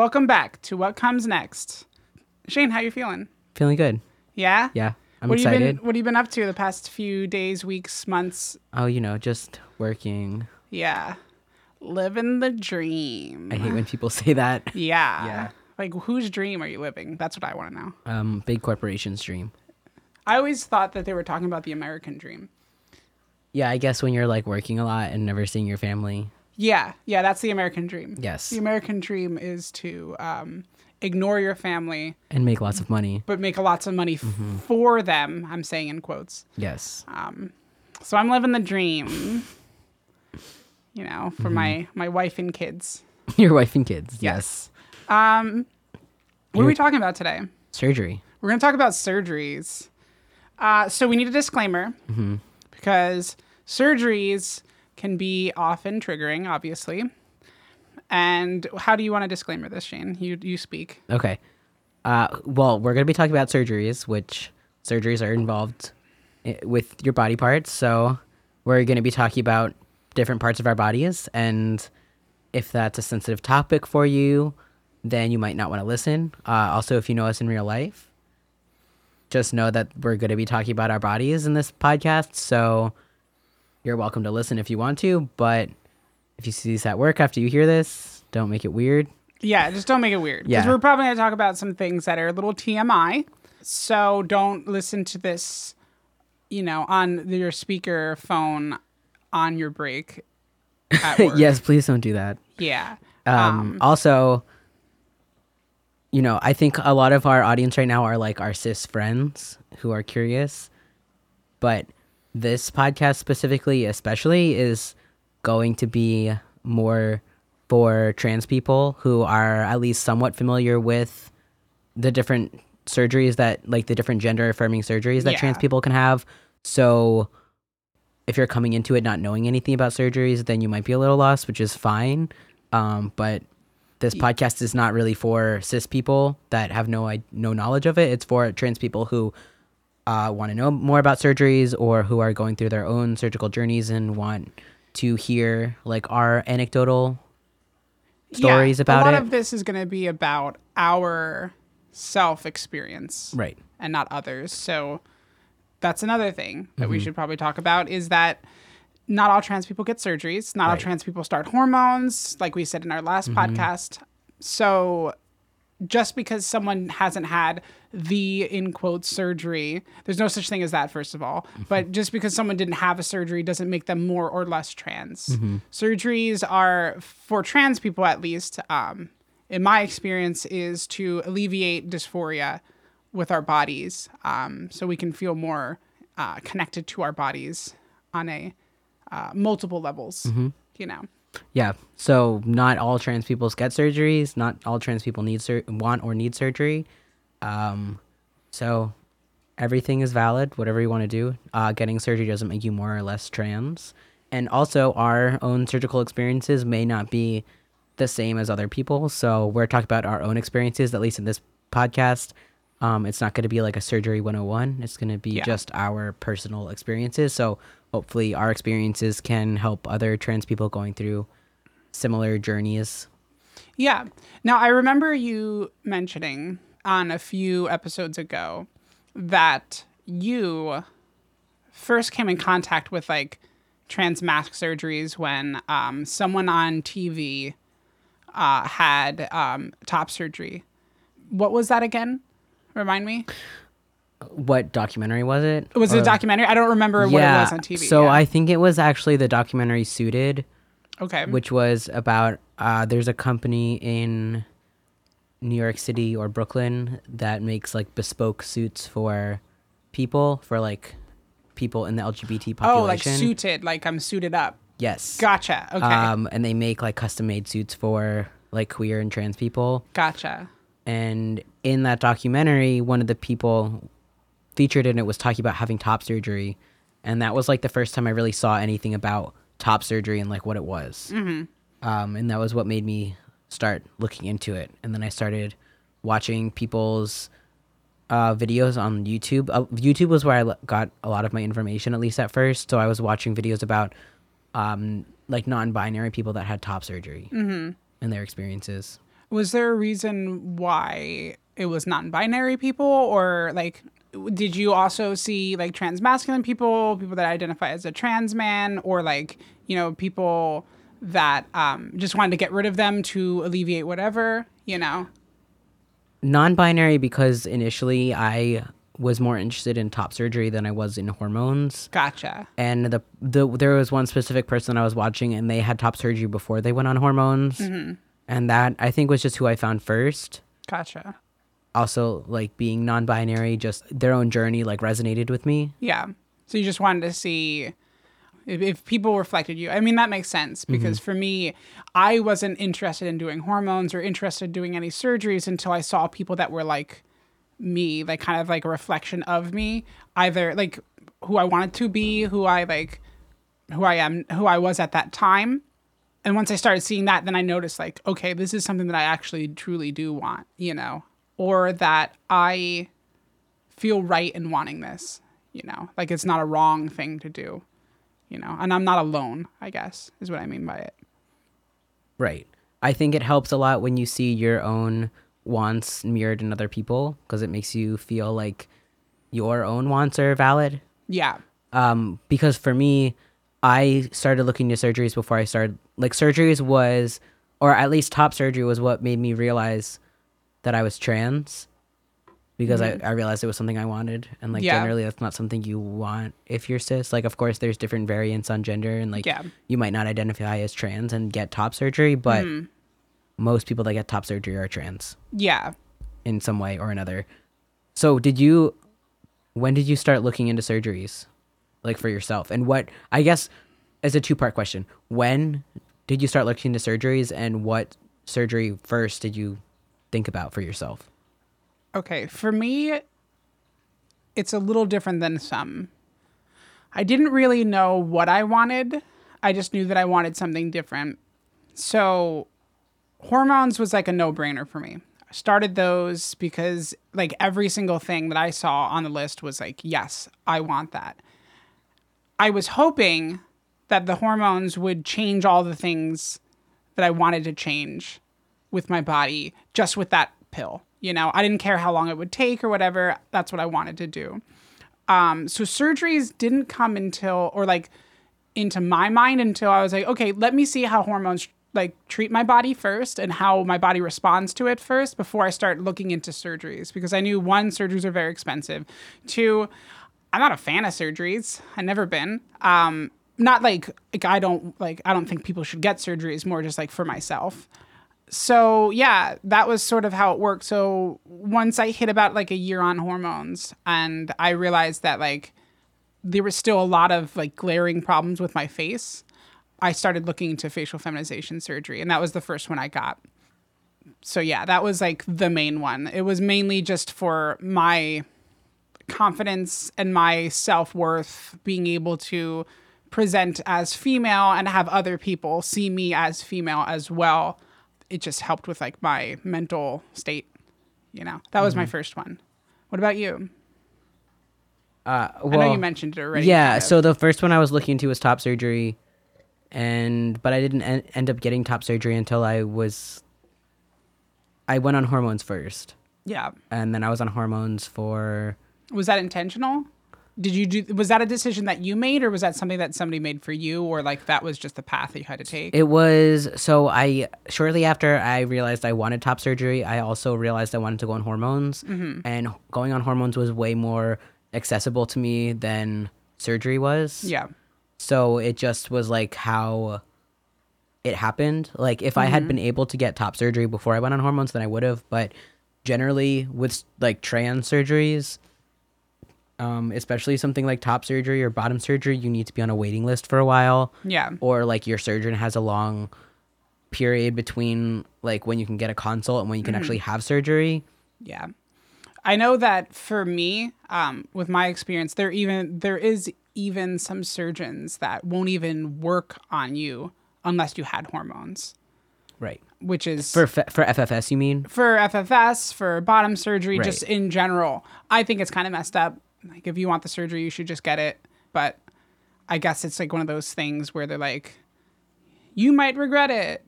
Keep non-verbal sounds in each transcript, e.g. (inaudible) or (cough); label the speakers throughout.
Speaker 1: Welcome back to What Comes Next. Shane, how you feeling?
Speaker 2: Feeling good.
Speaker 1: Yeah?
Speaker 2: Yeah. I'm
Speaker 1: what
Speaker 2: excited.
Speaker 1: Have you been, what have you been up to the past few days, weeks, months?
Speaker 2: Oh, you know, just working.
Speaker 1: Yeah. Living the dream.
Speaker 2: I hate when people (laughs) say that.
Speaker 1: Yeah.
Speaker 2: Yeah.
Speaker 1: Like, whose dream are you living? That's what I want to know.
Speaker 2: Um, big corporations dream.
Speaker 1: I always thought that they were talking about the American dream.
Speaker 2: Yeah, I guess when you're like working a lot and never seeing your family.
Speaker 1: Yeah. Yeah, that's the American dream.
Speaker 2: Yes.
Speaker 1: The American dream is to um, ignore your family,
Speaker 2: And make lots of money.
Speaker 1: but make lots of money
Speaker 2: Mm-hmm.
Speaker 1: for them. I'm saying in quotes.
Speaker 2: Yes.
Speaker 1: Um, So I'm living the dream, you know,
Speaker 2: Mm-hmm.
Speaker 1: for my my wife and kids. (laughs)
Speaker 2: your wife and kids. Yes.
Speaker 1: Um, what are we talking about today?
Speaker 2: Surgery.
Speaker 1: We're going to talk about surgeries. Uh, so we need a disclaimer
Speaker 2: Mm-hmm.
Speaker 1: because surgeries can be often triggering, obviously. And how do you want to disclaimer this, Shane? You you speak.
Speaker 2: Okay. Uh, well, we're going to be talking about surgeries, which surgeries are involved with your body parts. So we're going to be talking about different parts of our bodies. And if that's a sensitive topic for you, then you might not want to listen. Uh, also, if you know us in real life, just know that we're going to be talking about our bodies in this podcast. So you're welcome to listen if you want to. But if you see this at work after you hear this, don't make it weird.
Speaker 1: Yeah, just don't make it weird. Because
Speaker 2: Yeah.
Speaker 1: we're probably going to talk about some things that are a little TMI. So don't listen to this, you know, on your speaker phone on your break at (laughs) work.
Speaker 2: yes, please don't do that.
Speaker 1: Yeah.
Speaker 2: Um, also, you know, I think a lot of our audience right now are like our cis friends who are curious, but this podcast specifically, especially, is going to be more for trans people who are at least somewhat familiar with the different surgeries that, like the different gender affirming surgeries that trans people can have. So, if you're coming into it not knowing anything about surgeries, then you might be a little lost, which is fine. Um, but this podcast is not really for cis people that have no i- no knowledge of it. It's for trans people who uh, want to know more about surgeries or who are going through their own surgical journeys and want to hear like our anecdotal stories
Speaker 1: yeah,
Speaker 2: about it.
Speaker 1: a lot
Speaker 2: it.
Speaker 1: of this is going to be about our self experience
Speaker 2: right.
Speaker 1: and not others. So that's another thing that
Speaker 2: Mm-hmm.
Speaker 1: we should probably talk about is that not all trans people get surgeries. Not all
Speaker 2: Right. Mm-hmm.
Speaker 1: trans people start hormones, like we said in our last podcast. So just because someone hasn't had the in quotes surgery, there's no such thing as that, first of all.
Speaker 2: Mm-hmm.
Speaker 1: But just because someone didn't have a surgery doesn't make them more or less trans.
Speaker 2: Mm-hmm.
Speaker 1: Surgeries are for trans people, at least, um, in my experience, is to alleviate dysphoria with our bodies, um, so we can feel more uh, connected to our bodies on a uh, multiple levels.
Speaker 2: Mm-hmm.
Speaker 1: You know.
Speaker 2: Yeah. So not all trans people get surgeries. Not all trans people need sur- want or need surgery. Um, so everything is valid. Whatever you want to do. Uh, getting surgery doesn't make you more or less trans. And also, our own surgical experiences may not be the same as other people. So we're talking about our own experiences, at least in this podcast. Um, it's not going to be like a surgery 101. It's going to be
Speaker 1: Yeah.
Speaker 2: just our personal experiences. So hopefully, our experiences can help other trans people going through similar journeys.
Speaker 1: Yeah. Now, I remember you mentioning on a few episodes ago that you first came in contact with like trans masc surgeries when um, someone on TV uh, had um, top surgery. What was that again? Remind me.
Speaker 2: What documentary was it?
Speaker 1: Was it a documentary? I don't remember what it was on TV.
Speaker 2: So
Speaker 1: yeah.
Speaker 2: I think it was actually the documentary Suited,
Speaker 1: okay.
Speaker 2: which was about uh, there's a company in New York City or Brooklyn that makes like bespoke suits for people for like people in the LGBT population.
Speaker 1: oh, like suited, like I'm suited up.
Speaker 2: Yes.
Speaker 1: Gotcha. Okay.
Speaker 2: Um, and they make like custom made suits for like queer and trans people.
Speaker 1: gotcha.
Speaker 2: And in that documentary, one of the people featured in it was talking about having top surgery, and that was like the first time I really saw anything about top surgery and like what it was. Mm-hmm. Um, and that was what made me start looking into it. And then I started watching people's uh, videos on YouTube. Uh, YouTube was where I l- got a lot of my information, at least at first. So I was watching videos about um, like non-binary people that had top surgery and their experiences.
Speaker 1: Was there a reason why it was non-binary people or like did you also see like trans masculine people, people that identify as a trans man or like, you know, people that um, just wanted to get rid of them to alleviate whatever, you know?
Speaker 2: Non-binary because initially I was more interested in top surgery than I was in hormones.
Speaker 1: Gotcha.
Speaker 2: And the the there was one specific person I was watching and they had top surgery before they went on hormones.
Speaker 1: Mm-hmm.
Speaker 2: And that I think was just who I found first.
Speaker 1: Gotcha.
Speaker 2: Also like being non-binary just their own journey like resonated with me.
Speaker 1: Yeah. So you just wanted to see if, if people reflected you. I mean, that makes sense mm-hmm. because for me, I wasn't interested in doing hormones or interested in doing any surgeries until I saw people that were like me, like kind of like a reflection of me, either like who I wanted to be, who I like, who I am, who I was at that time. And once I started seeing that, then I noticed like, okay, this is something that I actually truly do want, you know, or that I feel right in wanting this, you know, like it's not a wrong thing to do, you know, and I'm not alone, I guess, is what I mean by it.
Speaker 2: Right. I think it helps a lot when you see your own wants mirrored in other people because it makes you feel like your own wants are valid.
Speaker 1: Yeah.
Speaker 2: Um, because for me, I started looking into surgeries before I started. Like surgeries was, or at least top surgery was what made me realize that I was trans. Because I, mm-hmm. I realized it was something I wanted, and like
Speaker 1: Yeah.
Speaker 2: generally that's not something you want if you're cis. Like of course there's different variants on gender, and like
Speaker 1: Yeah.
Speaker 2: you might not identify as trans and get top surgery, but mm-hmm. most people that get top surgery are trans
Speaker 1: Yeah.
Speaker 2: in some way or another. So did you when did you start looking into surgeries like for yourself? And what I guess is a two-part question. When did you start looking into surgeries and what surgery first did you think about for yourself?
Speaker 1: Okay, for me, it's a little different than some. I didn't really know what I wanted. I just knew that I wanted something different. So, hormones was like a no brainer for me. I started those because, like, every single thing that I saw on the list was like, yes, I want that. I was hoping that the hormones would change all the things that I wanted to change with my body just with that pill. You know, I didn't care how long it would take or whatever. That's what I wanted to do. Um, so surgeries didn't come until, or like into my mind until I was like, okay, let me see how hormones like treat my body first and how my body responds to it first before I start looking into surgeries because I knew one, surgeries are very expensive. Two, I'm not a fan of surgeries. I've never been. Um, not like like I don't like I don't think people should get surgeries. More just like for myself. So yeah, that was sort of how it worked. So once I hit about like a year on hormones, and I realized that like there was still a lot of like glaring problems with my face. I started looking into facial feminization surgery, and that was the first one I got. So yeah, that was like the main one. It was mainly just for my confidence and my self worth, being able to present as female and have other people see me as female as well. It just helped with like my mental state. You know, that was my first one. What about you?
Speaker 2: Uh,
Speaker 1: I know you mentioned it already.
Speaker 2: Yeah,
Speaker 1: kind of.
Speaker 2: so the first one I was looking into was top surgery, and but I didn't en- end up getting top surgery until I was. I went on hormones first,
Speaker 1: yeah,
Speaker 2: and then I was on hormones for.
Speaker 1: was that intentional? Did you do? Was that a decision that you made, or was that something that somebody made for you, or like that was just the path that you had to take?
Speaker 2: It was so I shortly after I realized I wanted top surgery, I also realized I wanted to go on hormones, mm-hmm. and going on hormones was way more accessible to me than surgery was.
Speaker 1: yeah,
Speaker 2: So it just was like how it happened. Like if I had mm-hmm. been able to get top surgery before I went on hormones, then I would have. But generally, with like trans surgeries, um, especially something like top surgery or bottom surgery, you need to be on a waiting list for a while,
Speaker 1: yeah,
Speaker 2: or like your surgeon has a long period between like when you can get a consult and when you can actually (clears throat) have surgery.
Speaker 1: yeah. I know that for me, um, with my experience, there even there is even some surgeons that won't even work on you unless you had hormones,
Speaker 2: Right.
Speaker 1: which is
Speaker 2: For for FFS, you mean?
Speaker 1: for FFS, for bottom surgery,
Speaker 2: Right.
Speaker 1: just in general. I think it's kind of messed up. Like, if you want the surgery, you should just get it. But I guess it's like one of those things where they're like, you might regret it.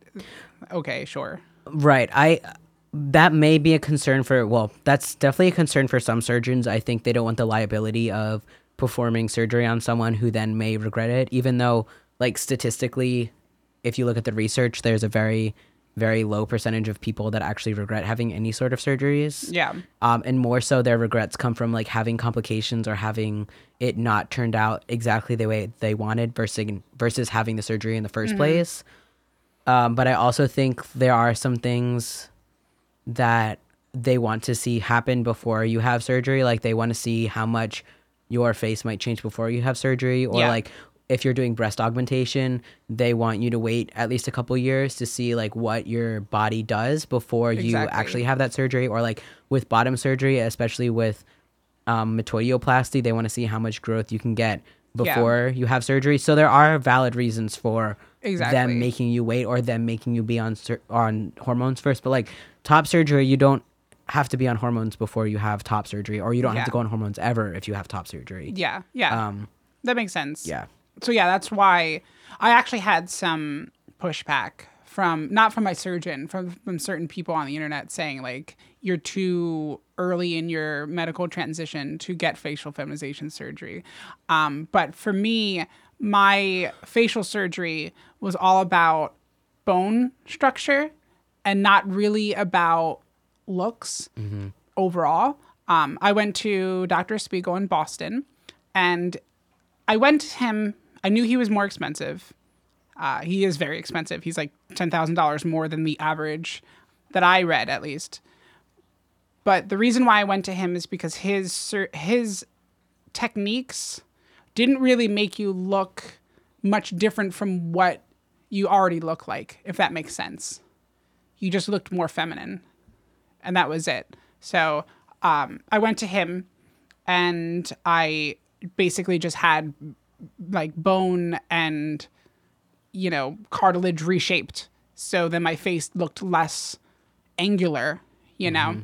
Speaker 1: Okay, sure.
Speaker 2: Right. I that may be a concern for well, that's definitely a concern for some surgeons. I think they don't want the liability of performing surgery on someone who then may regret it even though like statistically if you look at the research there's a very very low percentage of people that actually regret having any sort of surgeries.
Speaker 1: Yeah.
Speaker 2: Um, and more so their regrets come from like having complications or having it not turned out exactly the way they wanted versus versus having the surgery in the 1st place. Um, but I also think there are some things that they want to see happen before you have surgery. Like they want to see how much your face might change before you have surgery, or
Speaker 1: Yeah.
Speaker 2: like if you're doing breast augmentation, they want you to wait at least a couple years to see like what your body does before you actually have that surgery. Or like with bottom surgery, especially with um, metoidioplasty, they want to see how much growth you can get
Speaker 1: Yeah.
Speaker 2: before you have surgery. So there are valid reasons for
Speaker 1: Exactly.
Speaker 2: them making you wait or them making you be on sur- on hormones first. But like top surgery, you don't have to be on hormones before you have top surgery, or you don't have to go on hormones ever if you have top surgery.
Speaker 1: Yeah. Yeah.
Speaker 2: Um,
Speaker 1: that makes sense.
Speaker 2: yeah.
Speaker 1: So yeah, that's why I actually had some pushback from not from my surgeon, from from certain people on the internet saying like you're too early in your medical transition to get facial feminization surgery. Um, but for me, my facial surgery was all about bone structure and not really about looks overall. Um, I went to Dr. Spiegel in Boston and I went to him. I knew he was more expensive. Uh, he is very expensive. He's like ten thousand dollars more than the average that I read, at least. But the reason why I went to him is because his his techniques didn't really make you look much different from what you already look like, if that makes sense. You just looked more feminine, and that was it. So um, I went to him, and I basically just had like bone and you know cartilage reshaped. So then my face looked less angular you know?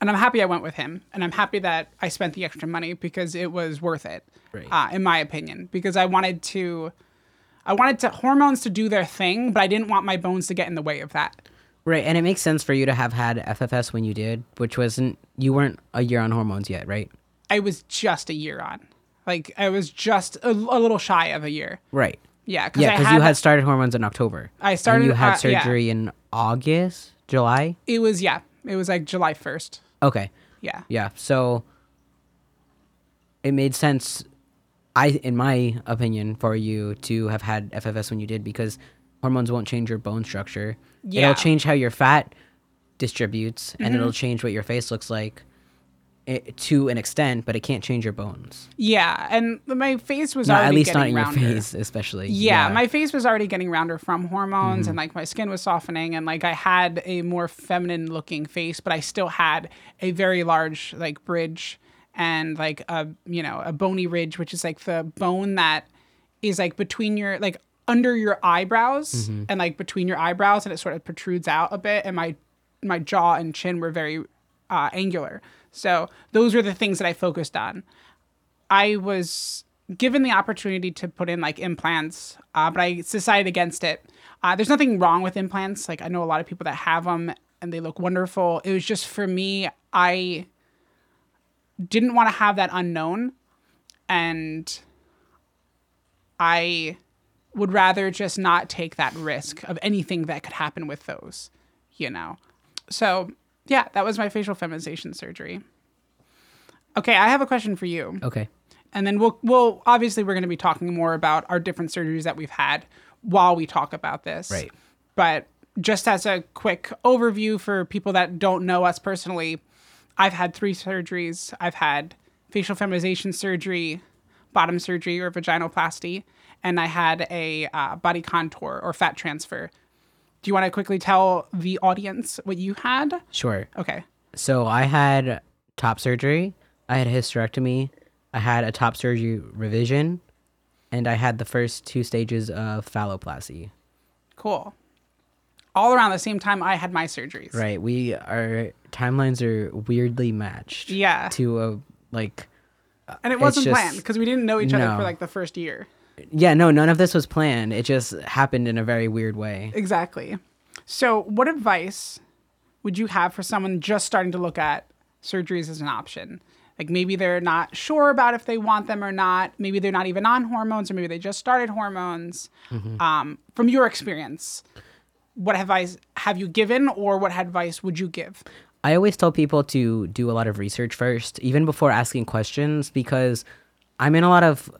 Speaker 1: And i'm happy i went with him. And i'm happy that i spent the extra money because it was worth it
Speaker 2: Right.
Speaker 1: uh, in my opinion. Because i wanted to i wanted to hormones to do their thing but i didn't want my bones to get in the way of that.
Speaker 2: Right, and it makes sense for you to have had FFS when you did, which wasn't you weren't a year on hormones yet, right?
Speaker 1: i was just a year on like i was just a, a little shy of a year
Speaker 2: Right.
Speaker 1: yeah because
Speaker 2: Yeah, because you had started hormones in October.
Speaker 1: I started-
Speaker 2: And you had
Speaker 1: uh, yeah.
Speaker 2: surgery in August, July.
Speaker 1: it was yeah it was like july 1st
Speaker 2: Okay.
Speaker 1: yeah
Speaker 2: Yeah. So it made sense I in my opinion for you to have had FFS when you did because hormones won't change your bone structure.
Speaker 1: Yeah. Mm-hmm.
Speaker 2: It'll change how your fat distributes and it'll change what your face looks like eh, to an extent, but it can't change your bones.
Speaker 1: Yeah, and my face was
Speaker 2: Not,
Speaker 1: already
Speaker 2: at least not
Speaker 1: getting
Speaker 2: in
Speaker 1: rounder.
Speaker 2: your face, especially.
Speaker 1: Yeah, my face was already getting rounder from hormones,
Speaker 2: Mm-hmm.
Speaker 1: and like my skin was softening, and like I had a more feminine looking face, but I still had a very large like bridge and like a you know a bony ridge, which is like the bone that is like between your like under your eyebrows
Speaker 2: Mm-hmm.
Speaker 1: and like between your eyebrows, and it sort of protrudes out a bit, and my my jaw and chin were very uh, angular. So those were the things that I focused on. I was given the opportunity to put in like implants, uh, but I decided against it. Uh, there's nothing wrong with implants. Like I know a lot of people that have them and they look wonderful. It was just for me, I didn't want to have that unknown, and I would rather just not take that risk of anything that could happen with those, you know. So yeah, that was my facial feminization surgery. Okay, I have a question for you
Speaker 2: Okay.
Speaker 1: and then we'll we'll obviously we're going to be talking more about our different surgeries that we've had while we talk about this.
Speaker 2: Right.
Speaker 1: But just as a quick overview for people that don't know us personally, I've had three surgeries. I've had facial feminization surgery, bottom surgery or vaginoplasty, and I had a uh, body contour or fat transfer. Do you want to quickly tell the audience what you had?
Speaker 2: Sure.
Speaker 1: Okay.
Speaker 2: So I had top surgery, I had a hysterectomy, I had a top surgery revision, and I had the first two stages of phalloplasty.
Speaker 1: Cool. All around the same time I had my surgeries.
Speaker 2: Right. We our timelines are weirdly matched.
Speaker 1: Yeah.
Speaker 2: To a like
Speaker 1: And it wasn't
Speaker 2: just-
Speaker 1: planned because we didn't know each other
Speaker 2: No.
Speaker 1: for like the first year.
Speaker 2: Yeah, no, none of this was planned. It just happened in a very weird way.
Speaker 1: Exactly. So, what advice would you have for someone just starting to look at surgeries as an option? Like maybe they're not sure about if they want them or not. Maybe they're not even on hormones, or maybe they just started hormones. Um, from your experience, what advice have you given, or what advice would you give?
Speaker 2: I always tell people to do a lot of research first, even before asking questions, because I'm in a lot of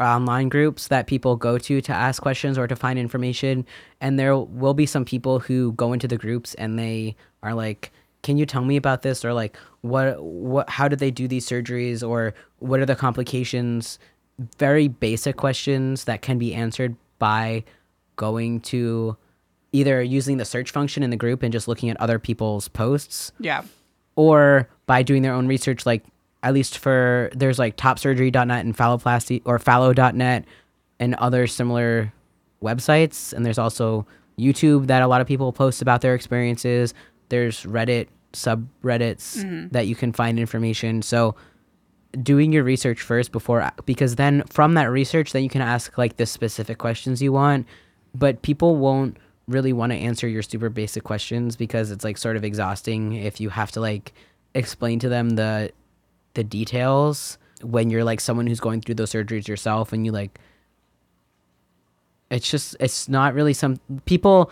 Speaker 2: online groups that people go to to ask questions or to find information. And there will be some people who go into the groups and they are like, can you tell me about this? Or like, what, what, how did they do these surgeries? Or what are the complications? Very basic questions that can be answered by going to either using the search function in the group and just looking at other people's posts
Speaker 1: Yeah.
Speaker 2: or by doing their own research like at least for there's like topsurgery.net and phalloplasty or phallo.net and other similar websites. And there's also youtube that a lot of people post about their experiences. There's reddit subreddits mm-hmm. that you can find information. So doing your research first before because then from that research then you can ask like the specific questions you want. But people won't really want to answer your super basic questions because it's like sort of exhausting if you have to like explain to them the the details when you're like someone who's going through those surgeries yourself and you like it's just it's not really some people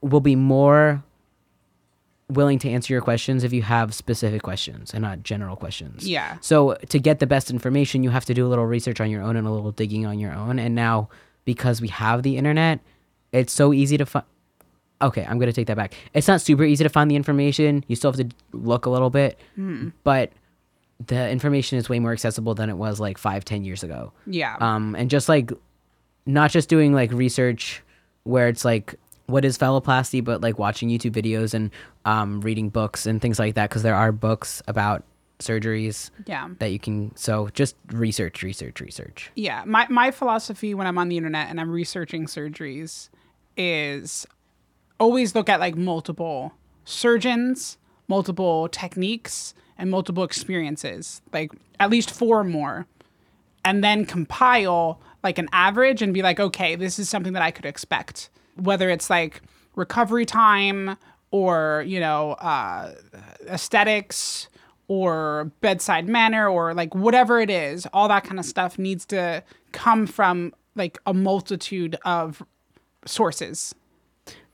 Speaker 2: will be more willing to answer your questions if you have specific questions and not general questions.
Speaker 1: Yeah.
Speaker 2: So to get the best information, you have to do a little research on your own and a little digging on your own. And now because we have the internet, it's so easy to find. Okay, I'm gonna take that back. It's not super easy to find the information. You still have to look a little bit, but the information is way more accessible than it was like five, ten years ago.
Speaker 1: Yeah.
Speaker 2: Um, and just like not just doing like research where it's like what is phalloplasty, but like watching YouTube videos and um, reading books and things like that because there are books about surgeries
Speaker 1: yeah.
Speaker 2: that you can. So just research, research, research.
Speaker 1: Yeah, my my philosophy when I'm on the internet and I'm researching surgeries is always look at like multiple surgeons, multiple techniques, and multiple experiences, like at least four or more, and then compile like an average and be like, okay, this is something that I could expect, whether it's like recovery time or you know uh, aesthetics or bedside manner or like whatever it is, all that kind of stuff needs to come from like a multitude of sources.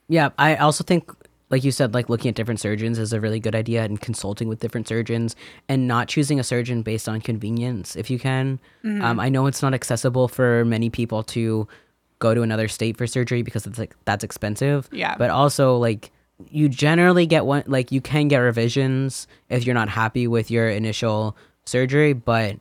Speaker 2: Yeah, I also think, like you said, like looking at different surgeons is a really good idea and consulting with different surgeons and not choosing a surgeon based on convenience if you can. Um, I know it's not accessible for many people to go to another state for surgery because it's like that's expensive.
Speaker 1: Yeah.
Speaker 2: But also like you generally get one like you can get revisions if you're not happy with your initial surgery, but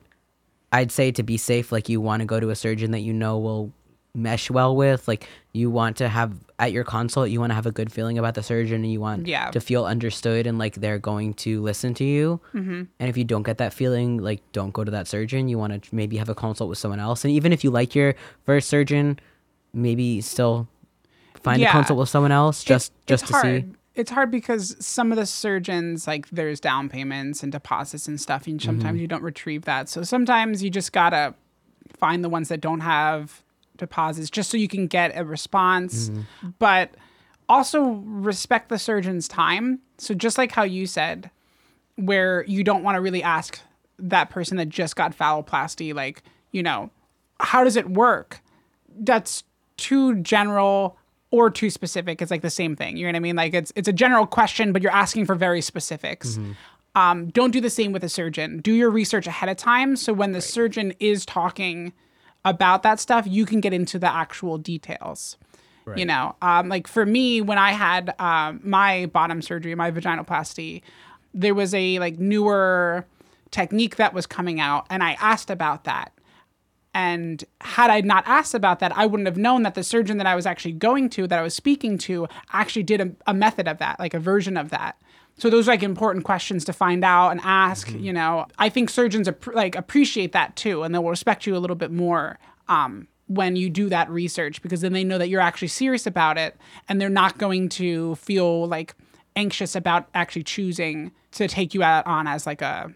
Speaker 2: I'd say to be safe, like you want to go to a surgeon that you know will mesh well with. Like you want to have at your consult, you want to have a good feeling about the surgeon, and you want
Speaker 1: Yeah.
Speaker 2: to feel understood and like they're going to listen to you. Mm-hmm. And if you don't get that feeling, like don't go to that surgeon. You want to maybe have a consult with someone else. And even if you like your first surgeon, maybe still find
Speaker 1: Yeah.
Speaker 2: a consult with someone else just
Speaker 1: It-
Speaker 2: just to
Speaker 1: hard.
Speaker 2: see.
Speaker 1: It's hard because some of the surgeons like there's down payments and deposits and stuff, and sometimes
Speaker 2: Mm-hmm.
Speaker 1: you don't retrieve that. So sometimes you just gotta find the ones that don't have deposits just so you can get a response.
Speaker 2: Mm-hmm.
Speaker 1: But also respect the surgeon's time. So just like how you said, where you don't want to really ask that person that just got phalloplasty, like, you know, how does it work? That's too general or too specific. It's like the same thing. You know what I mean? Like it's it's a general question, but you're asking for very specifics. Um, don't do the same with a surgeon. Do your research ahead of time so when the surgeon is talking about that stuff, you can get into the actual details. You know, um, like for me, when I had um, my bottom surgery, my vaginoplasty, there was a like newer technique that was coming out, and I asked about that. And had I not asked about that, I wouldn't have known that the surgeon that I was actually going to, that I was speaking to, actually did a, a method of that, like a version of that. So those are like important questions to find out and ask. You know, I think surgeons ap- like appreciate that too, and they'll respect you a little bit more um, when you do that research because then they know that you're actually serious about it, and they're not going to feel like anxious about actually choosing to take you out on as like a,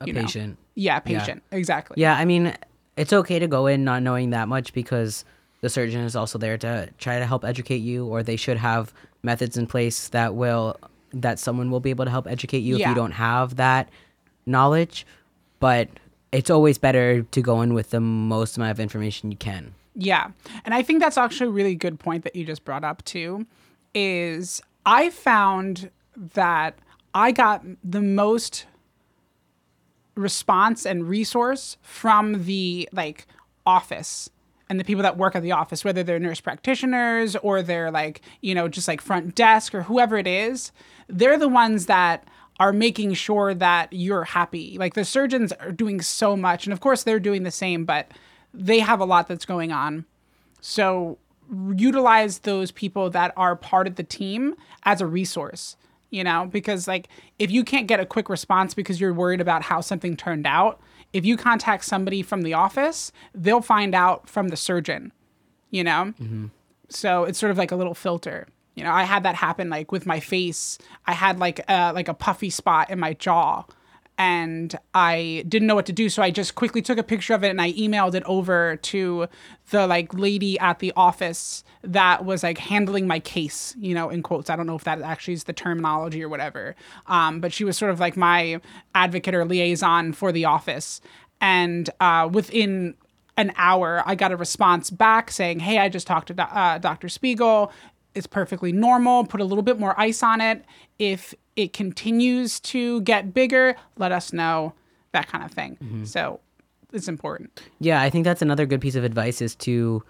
Speaker 2: A
Speaker 1: you know-
Speaker 2: patient.
Speaker 1: yeah, patient, exactly.
Speaker 2: Yeah, I mean, it's okay to go in not knowing that much because the surgeon is also there to try to help educate you, or they should have methods in place that will that someone will be able to help educate you if you don't have that knowledge. But it's always better to go in with the most amount of information you can.
Speaker 1: Yeah. And I think that's actually a really good point that you just brought up too is I found that I got the most response and resource from the like office and the people that work at the office whether they're nurse practitioners or they're like you know just like front desk or whoever it is they're the ones that are making sure that you're happy. Like the surgeons are doing so much and of course they're doing the same but they have a lot that's going on. So utilize those people that are part of the team as a resource, you know, because like if you can't get a quick response because you're worried about how something turned out, if you contact somebody from the office, they'll find out from the surgeon, you know? Mm-hmm. So it's sort of like a little filter. You know, I had that happen like with my face. I had like a, like a puffy spot in my jaw and I didn't know what to do. So I just quickly took a picture of it and I emailed it over to the like lady at the office that was like handling my case, you know, in quotes. I don't know if that actually is the terminology or whatever. Um, but she was sort of like my advocate or liaison for the office. And uh, within an hour, I got a response back saying, Hey, I just talked to uh, Dr. Spiegel. It's perfectly normal. Put a little bit more ice on it. If it continues to get bigger, let us know, that kind of thing. Mm-hmm. So it's important.
Speaker 2: Yeah, I think that's another good piece of advice is to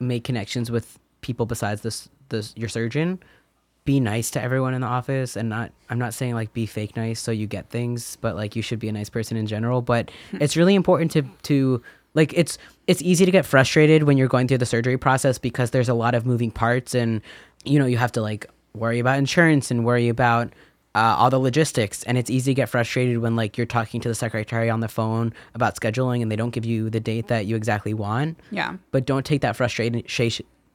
Speaker 2: make connections with people besides this this your surgeon. Be nice to everyone in the office and not I'm not saying like be fake nice so you get things, but like you should be a nice person in general, but hmm. it's really important to to like it's it's easy to get frustrated when you're going through the surgery process because there's a lot of moving parts and you know, you have to like worry about insurance and worry about uh, all the logistics. And it's easy to get frustrated when like you're talking to the secretary on the phone about scheduling and they don't give you the date that you exactly want.
Speaker 1: Yeah.
Speaker 2: but don't take that frustration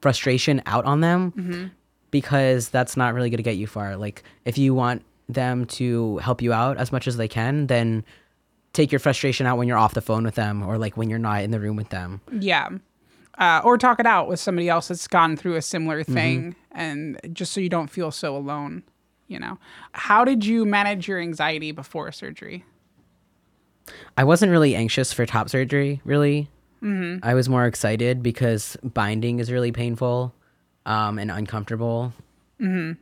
Speaker 2: frustration out on them because that's not really going to get you far. Like if you want them to help you out as much as they can then take your frustration out when you're off the phone with them or like when you're not in the room with them
Speaker 1: Yeah. Uh, or talk it out with somebody else that's gone through a similar thing and just so you don't feel so alone, you know. How did you manage your anxiety before surgery?
Speaker 2: I wasn't really anxious for top surgery, really. Mm-hmm. I was more excited because binding is really painful um, and uncomfortable. Mm-hmm.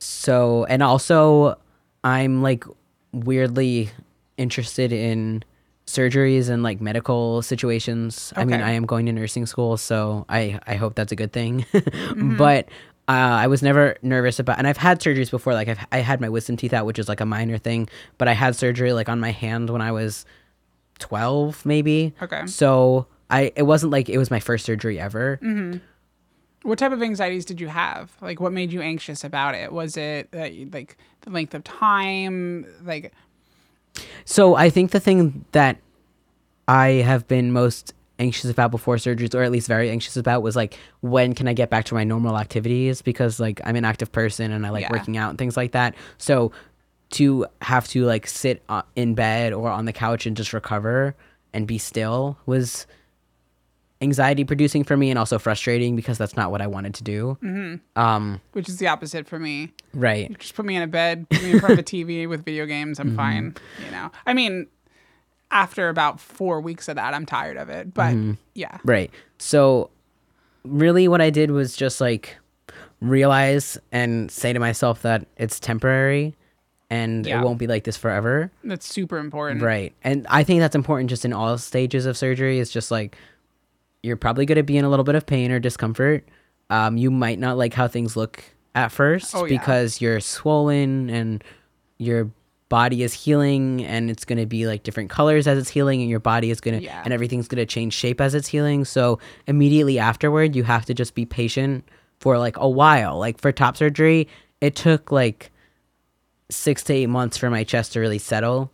Speaker 2: So, and also, I'm like weirdly interested in surgeries and like medical situations. I mean, I am going to nursing school, so I I hope that's a good thing. (laughs) But uh, I was never nervous about, and I've had surgeries before. Like I've I had my wisdom teeth out, which is like a minor thing, but I had surgery like on my hand when I was twelve, maybe.
Speaker 1: Okay.
Speaker 2: So I it wasn't like it was my first surgery ever.
Speaker 1: What type of anxieties did you have? Like, what made you anxious about it? Was it uh, like the length of time? Like,
Speaker 2: So I think the thing that I have been most anxious about before surgeries, or at least very anxious about, was like when can I get back to my normal activities? Because like I'm an active person and I like
Speaker 1: Yeah.
Speaker 2: working out and things like that. So to have to like sit uh, in bed or on the couch and just recover and be still was anxiety producing for me and also frustrating because that's not what I wanted to do. Mm-hmm. Um,
Speaker 1: which is the opposite for me.
Speaker 2: right.
Speaker 1: Just put me in a bed, put me in front of a (laughs) TV with video games. I'm fine. You know, I mean, after about four weeks of that, I'm tired of it. But yeah,
Speaker 2: Right. So really what I did was just like realize and say to myself that it's temporary and
Speaker 1: Yeah.
Speaker 2: it won't be like this forever.
Speaker 1: that's super important.
Speaker 2: Right. And I think that's important just in all stages of surgery. It's just like you're probably going to be in a little bit of pain or discomfort. Um, you might not like how things look at first
Speaker 1: Oh, yeah.
Speaker 2: because you're swollen and your body is healing and it's going to be like different colors as it's healing and your body is going to
Speaker 1: Yeah.
Speaker 2: and everything's going to change shape as it's healing so immediately afterward you have to just be patient for like a while like for top surgery it took like 6 to 8 months for my chest to really settle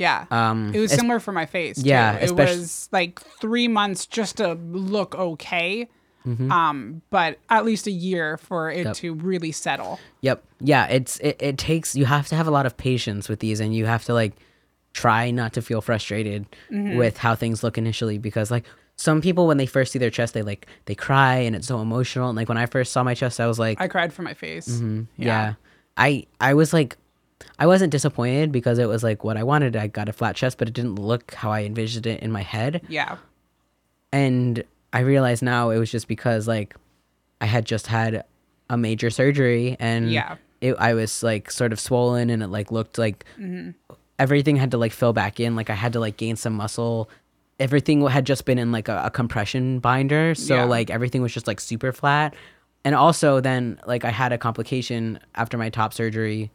Speaker 1: Yeah.
Speaker 2: um
Speaker 1: it was similar for my face. too.
Speaker 2: Yeah,
Speaker 1: It
Speaker 2: especially-
Speaker 1: was like three months just to look okay.
Speaker 2: Mm-hmm.
Speaker 1: Um, but at least a year for it
Speaker 2: Yep.
Speaker 1: to really settle.
Speaker 2: Yep. Yeah, it's it, it takes you have to have a lot of patience with these and you have to like try not to feel frustrated
Speaker 1: Mm-hmm.
Speaker 2: with how things look initially because like some people when they first see their chest, they like they cry and it's so emotional. And like when I first saw my chest, I was like,
Speaker 1: I cried for my face.
Speaker 2: Mm-hmm. yeah. I I was like, I wasn't disappointed because it was like what I wanted. I got a flat chest, but it didn't look how I envisioned it in my head.
Speaker 1: Yeah.
Speaker 2: And I realize now it was just because like I had just had a major surgery and
Speaker 1: Yeah.
Speaker 2: it, I was like sort of swollen and it like looked like
Speaker 1: Mm-hmm.
Speaker 2: everything had to like fill back in. Like I had to like gain some muscle. Everything had just been in like a, a compression binder, so
Speaker 1: Yeah.
Speaker 2: like everything was just like super flat. And also then like I had a complication after my top surgery,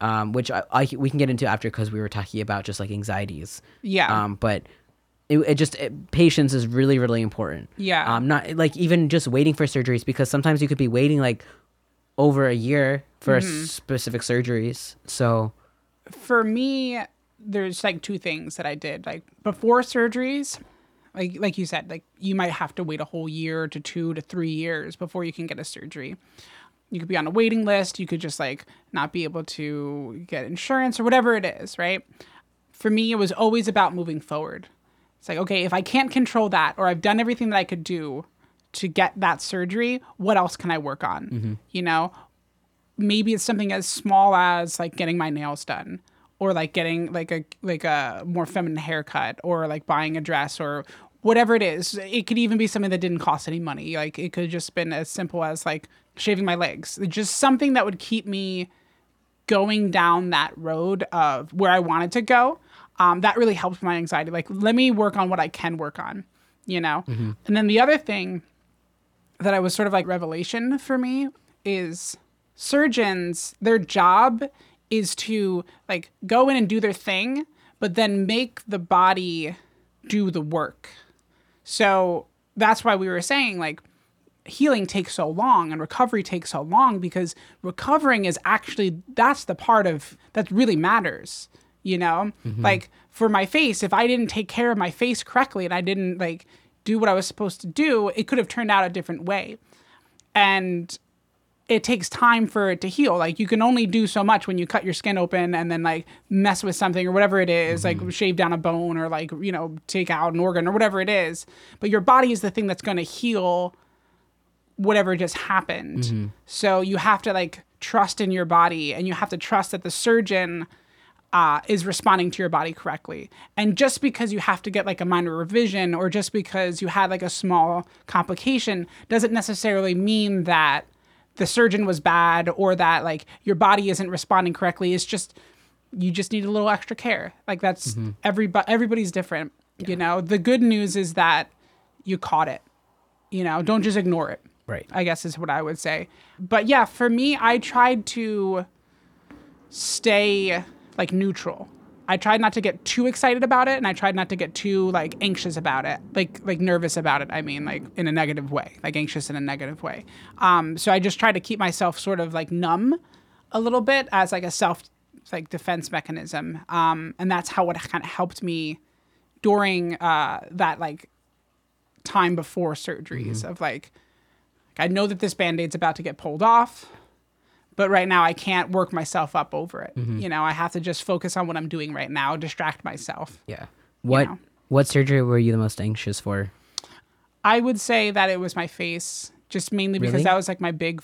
Speaker 2: um, which I, I we can get into after because we were talking about just like anxieties.
Speaker 1: Yeah.
Speaker 2: Um, but it, it just it, patience is really really important.
Speaker 1: Yeah.
Speaker 2: Um, not like even just waiting for surgeries because sometimes you could be waiting like over a year for
Speaker 1: Mm-hmm.
Speaker 2: specific surgeries. So
Speaker 1: for me, there's like two things that I did. Like before surgeries, like like you said, like you might have to wait a whole year to two to three years before you can get a surgery. You could be on a waiting list. You could just like not be able to get insurance or whatever it is, right? For me, it was always about moving forward. It's like, okay, if I can't control that or I've done everything that I could do to get that surgery, what else can I work on? Mm-hmm. You know, maybe it's something as small as like getting my nails done or like getting like a like a more feminine haircut or like buying a dress or whatever it is it could even be something that didn't cost any money like it could just been as simple as like shaving my legs. Just something that would keep me going down that road of where i wanted to go. Um, that really helped my anxiety. Like let me work on what i can work on you know? And then the other thing that I was sort of like revelation for me is surgeons, their job is to like go in and do their thing, but then make the body do the work. So that's why we were saying like healing takes so long and recovery takes so long because recovering is actually that's the part of that really matters you know mm-hmm. like for my face if i didn't take care of my face correctly and i didn't like do what i was supposed to do it could have turned out a different way and it takes time for it to heal. Like you can only do so much when you cut your skin open and then like mess with something or whatever it is, like mm-hmm. shave down a bone or like, you know, take out an organ or whatever it is. But your body is the thing that's going to heal whatever just happened. So you have to like trust in your body and you have to trust that the surgeon uh, is responding to your body correctly. And just because you have to get like a minor revision or just because you had like a small complication doesn't necessarily mean that the surgeon was bad or that like your body isn't responding correctly. It's just you just need a little extra care. Like that's everybody everybody's different. You know, the good news is that you caught it. You know, don't just ignore it.
Speaker 2: Right.
Speaker 1: I guess is what I would say. But yeah, for me, I tried to stay like neutral. I tried not to get too excited about it and I tried not to get too like anxious about it. Like like nervous about it, I mean, like in a negative way, like anxious in a negative way. Um so I just tried to keep myself sort of like numb a little bit as like a self like defense mechanism. Um and that's how it kind of helped me during uh that like time before surgeries of like I know that this band-aid's about to get pulled off, but right now I can't work myself up over it. Mm-hmm. You know, I have to just focus on what I'm doing right now, distract myself.
Speaker 2: Yeah. What
Speaker 1: know.
Speaker 2: what surgery were you the most anxious for?
Speaker 1: I would say that it was my face, just mainly because
Speaker 2: Really?
Speaker 1: that was like my big,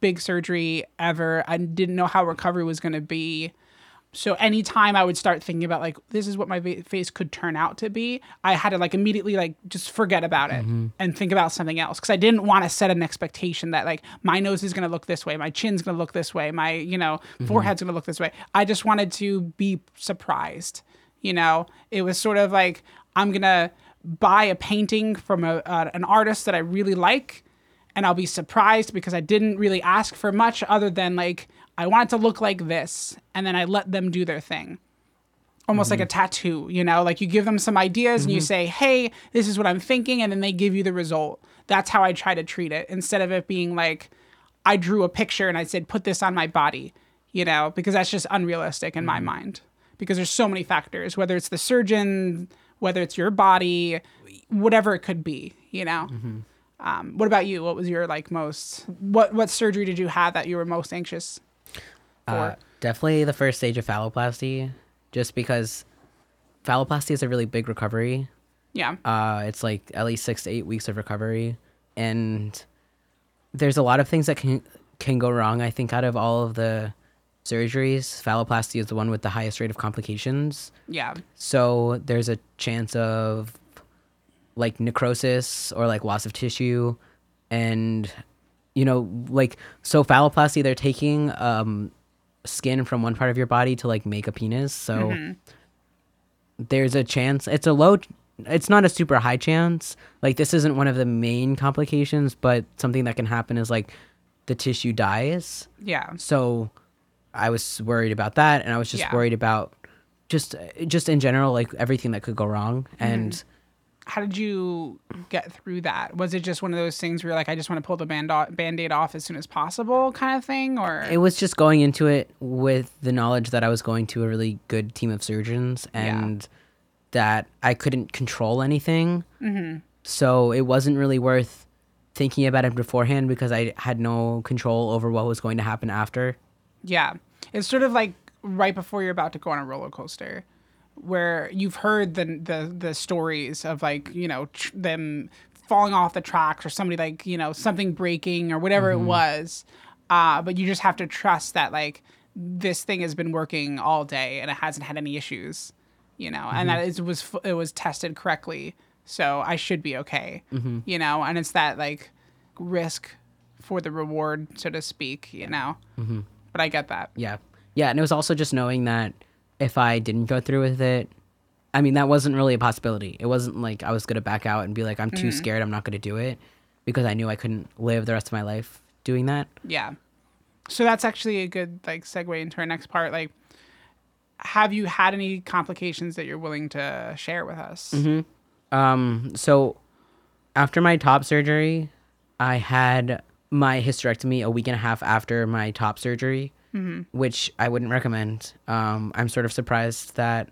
Speaker 1: big surgery ever. I didn't know how recovery was going to be. So anytime I would start thinking about like this is what my face could turn out to be, I had to like immediately like just forget about it and think about something else because I didn't want to set an expectation that like my nose is going to look this way, my chin's going to look this way, my you know forehead's going to look this way. I just wanted to be surprised. You know, it was sort of like I'm gonna buy a painting from a, uh, an artist that I really like, and I'll be surprised because I didn't really ask for much other than like I want it to look like this, and then I let them do their thing. Almost like a mm-hmm. tattoo, you know, like you give them some ideas and you mm-hmm. say, "Hey, this is what I'm thinking," and then they give you the result. That's how I try to treat it instead of it being like I drew a picture and I said, "Put this on my body," you know, because that's just unrealistic in my mm-hmm. mind. Because there's so many factors, whether it's the surgeon, whether it's your body, whatever it could be, you know. Um, what about you? What was your like most? What what surgery did you have that you were most anxious?
Speaker 2: Uh, definitely the first stage of phalloplasty, just because phalloplasty is a really big recovery.
Speaker 1: Yeah.
Speaker 2: Uh, it's like at least six to eight weeks of recovery, and there's a lot of things that can can go wrong. I think out of all of the surgeries, phalloplasty is the one with the highest rate of complications.
Speaker 1: Yeah.
Speaker 2: So there's a chance of like necrosis or like loss of tissue, and you know, like so phalloplasty, they're taking um, skin from one part of your body to like make a penis. So mm-hmm. there's a chance. It's a low. It's not a super high chance. Like this isn't one of the main complications, but something that can happen is like the tissue dies.
Speaker 1: Yeah.
Speaker 2: So I was worried about that, and I was just
Speaker 1: Yeah.
Speaker 2: worried about just just in general, like everything that could go wrong. And mm-hmm.
Speaker 1: How did you get through that? Was it just one of those things where you're like, I just want to pull the band band-aid off as soon as possible kind of thing? Or
Speaker 2: it was just going into it with the knowledge that I was going to a really good team of surgeons and that I couldn't control anything. Mm-hmm. So it wasn't really worth thinking about it beforehand because I had no control over what was going to happen after.
Speaker 1: Yeah. It's sort of like right before you're about to go on a roller coaster where you've heard the the the stories of like, you know, tr- them falling off the tracks or somebody like, you know, something breaking or whatever it mm-hmm. was. Uh, but you just have to trust that like this thing has been working all day and it hasn't had any issues, you know, and that mm-hmm. it was it was tested correctly. So I should be okay. Mm-hmm. You know, and it's that like risk for the reward, so to speak, you know. But I get that.
Speaker 2: Yeah. Yeah. And it was also just knowing that if I didn't go through with it, I mean, that wasn't really a possibility. It wasn't like I was going to back out and be like, I'm too scared, I'm not going to do it because I knew I couldn't live the rest of my life doing that.
Speaker 1: Yeah. So that's actually a good like segue into our next part. Like, have you had any complications that you're willing to share with us?
Speaker 2: Um, so after my top surgery, I had my hysterectomy a week and a half after my top surgery, which I wouldn't recommend. Um, I'm sort of surprised that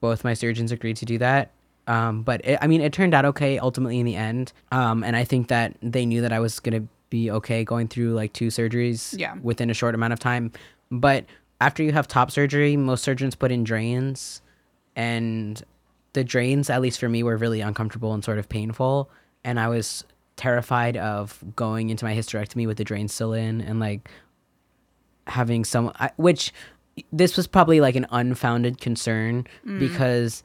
Speaker 2: both my surgeons agreed to do that. Um, but it, I mean, it turned out okay ultimately in the end. Um, and I think that they knew that I was gonna be okay going through like two surgeries
Speaker 1: Yeah.
Speaker 2: within a short amount of time. But after you have top surgery, most surgeons put in drains, and the drains, at least for me, were really uncomfortable and sort of painful. And I was terrified of going into my hysterectomy with the drain still in and like having some, I, which this was probably like an unfounded concern mm. because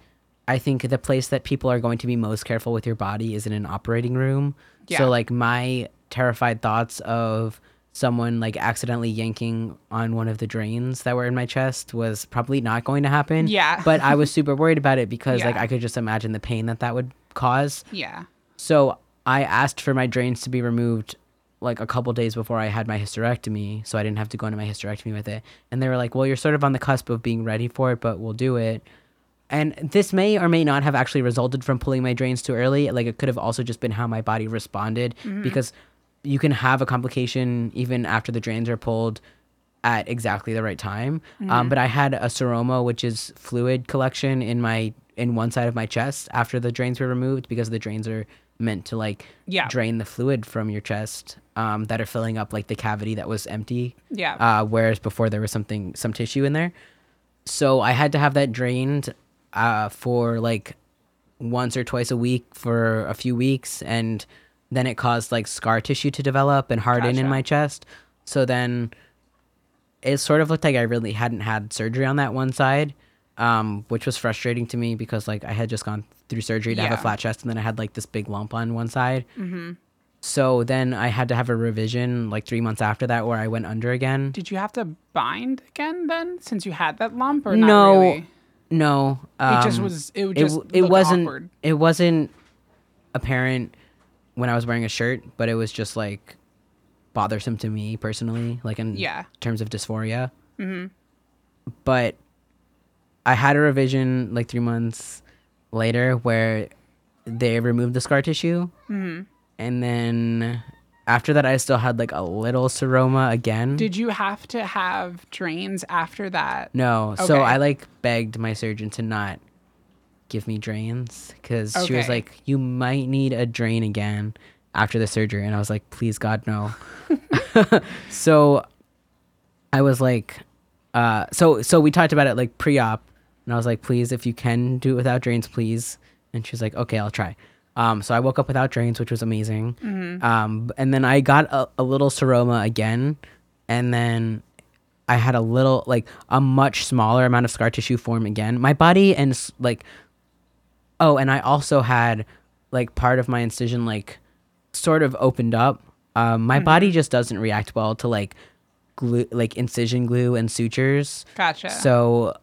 Speaker 2: I think the place that people are going to be most careful with your body is in an operating room.
Speaker 1: Yeah.
Speaker 2: So like my terrified thoughts of someone like accidentally yanking on one of the drains that were in my chest was probably not going to happen.
Speaker 1: Yeah. (laughs)
Speaker 2: But I was super worried about it because like I could just imagine the pain that that would cause.
Speaker 1: Yeah.
Speaker 2: So I asked for my drains to be removed like a couple days before I had my hysterectomy, so I didn't have to go into my hysterectomy with it. And they were like, "Well, you're sort of on the cusp of being ready for it, but we'll do it." And this may or may not have actually resulted from pulling my drains too early. Like it could have also just been how my body responded because you can have a complication even after the drains are pulled at exactly the right time. Um, but I had a seroma, which is fluid collection in my in one side of my chest after the drains were removed because the drains are meant to like
Speaker 1: Yeah.
Speaker 2: drain the fluid from your chest um, that are filling up like the cavity that was empty.
Speaker 1: Yeah.
Speaker 2: Uh, whereas before there was something some tissue in there. So I had to have that drained uh, for like once or twice a week for a few weeks and then it caused like scar tissue to develop and harden in my chest. So then it sort of looked like I really hadn't had surgery on that one side, um, which was frustrating to me because like I had just gone through surgery to have a flat chest and then I had like this big lump on one side. Mm-hmm. So then I had to have a revision like three months after that where I went under again.
Speaker 1: Did you have to bind again then, since you had that lump, or not
Speaker 2: no,
Speaker 1: really?
Speaker 2: no,
Speaker 1: It just
Speaker 2: um,
Speaker 1: was. It
Speaker 2: it,
Speaker 1: just.
Speaker 2: w- it wasn't
Speaker 1: Awkward.
Speaker 2: it wasn't apparent when I was wearing a shirt, but it was just like bothersome to me personally, like in
Speaker 1: Yeah.
Speaker 2: terms of dysphoria. Mm-hmm. But I had a revision like three months later where they removed the scar tissue, mm-hmm. And then after that, I still had like a little seroma again.
Speaker 1: Did you have to have drains after that?
Speaker 2: No, so I like begged my surgeon to not give me drains because she was like, "You might need a drain again after the surgery," and I was like, "Please, God, no." (laughs) so I was like, uh, so so we talked about it like pre-op, and I was like, "Please, if you can do it without drains, please." And she was like, okay, I'll try. Um, so I woke up without drains, which was amazing. Um, and then I got a, a little seroma again, and then I had a little, like a much smaller amount of scar tissue form again. My body and like, oh, and I also had like part of my incision like sort of opened up. Um, my body just doesn't react well to like glue, like incision glue and sutures.
Speaker 1: Gotcha.
Speaker 2: So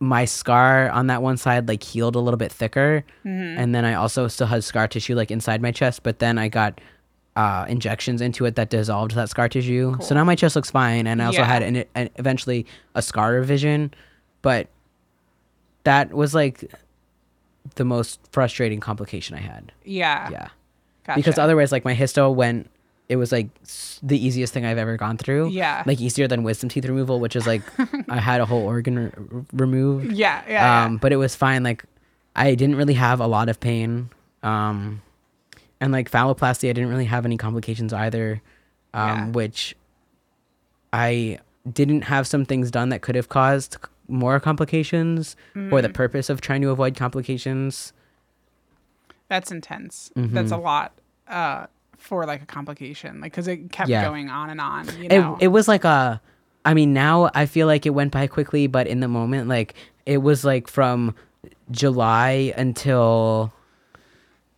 Speaker 2: my scar on that one side like healed a little bit thicker, and then I also still had scar tissue like inside my chest. But then I got uh, injections into it that dissolved that scar tissue. So now my chest looks fine, and I also
Speaker 1: Yeah.
Speaker 2: had an, an eventually a scar revision, but that was like the most frustrating complication I had.
Speaker 1: yeah.
Speaker 2: Yeah,
Speaker 1: Gotcha.
Speaker 2: because otherwise, like my hysto went. It was like the easiest thing I've ever gone through.
Speaker 1: Yeah.
Speaker 2: like easier than wisdom teeth removal, which is like (laughs) I had a whole organ re- removed.
Speaker 1: Yeah. Yeah.
Speaker 2: Um, but it was fine. Like I didn't really have a lot of pain. Um, and like phalloplasty, I didn't really have any complications either. Um,
Speaker 1: Yeah.
Speaker 2: which I didn't have some things done that could have caused more complications for
Speaker 1: Mm.
Speaker 2: the purpose of trying to avoid complications.
Speaker 1: That's intense. That's a
Speaker 2: Mm-hmm.
Speaker 1: lot uh, for like a complication, like because it kept
Speaker 2: Yeah.
Speaker 1: going on and on. You
Speaker 2: It,
Speaker 1: know.
Speaker 2: it was like a, I mean, now I feel like it went by quickly, but in the moment, like it was like from July until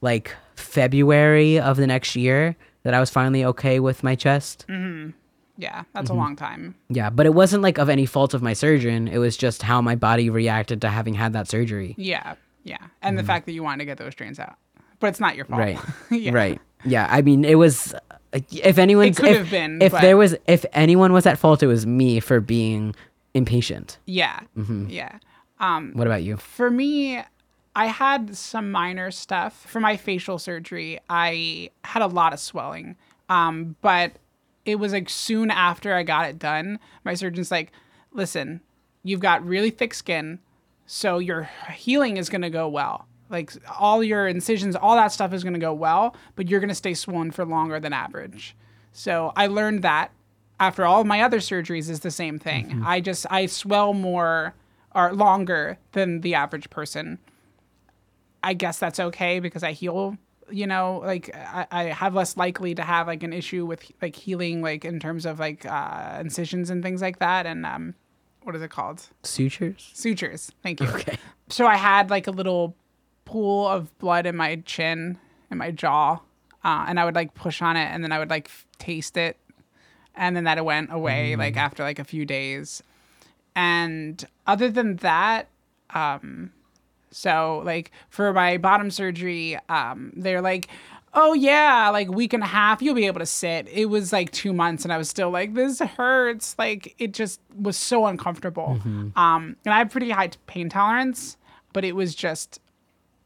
Speaker 2: like February of the next year that I was finally okay with my chest. Hmm.
Speaker 1: yeah, that's
Speaker 2: Mm-hmm.
Speaker 1: a long time.
Speaker 2: Yeah, but it wasn't like of any fault of my surgeon. It was just how my body reacted to having had that surgery.
Speaker 1: Yeah, yeah, and the fact that you wanted to get those drains out, but it's not your fault.
Speaker 2: Mm-hmm. Right. (laughs)
Speaker 1: yeah.
Speaker 2: Right. Yeah. I mean, it was. If anyone's,
Speaker 1: could
Speaker 2: if,
Speaker 1: have been,
Speaker 2: if
Speaker 1: but-
Speaker 2: there was, if anyone was at fault, it was me for being impatient.
Speaker 1: Yeah.
Speaker 2: Mm-hmm.
Speaker 1: Yeah.
Speaker 2: What about you?
Speaker 1: For me, I had some minor stuff. For my facial surgery, I had a lot of swelling. Um, but it was like soon after I got it done, my surgeon's like, listen, you've got really thick skin, so your healing is going to go well. Like all your incisions, all that stuff is going to go well, but you're going to stay swollen for longer than average. So I learned that after all my other surgeries is the same thing. I just I swell more or longer than the average person. I guess that's okay because I heal, you know, like I, I have less likely to have like an issue with like healing, like in terms of like uh, incisions and things like that. And um, what is it called?
Speaker 2: Sutures.
Speaker 1: Sutures. Thank you.
Speaker 2: Okay.
Speaker 1: So I had like a little pool of blood in my chin and my jaw, uh, and I would like push on it, and then I would like f- taste it, and then that went away like after like a few days. And other than that, um, so like for my bottom surgery, um, they're like, oh yeah, like week and a half, you'll be able to sit. It was like two months, and I was still like, this hurts. Like it just was so uncomfortable. Um, and I have pretty high pain tolerance, but it was just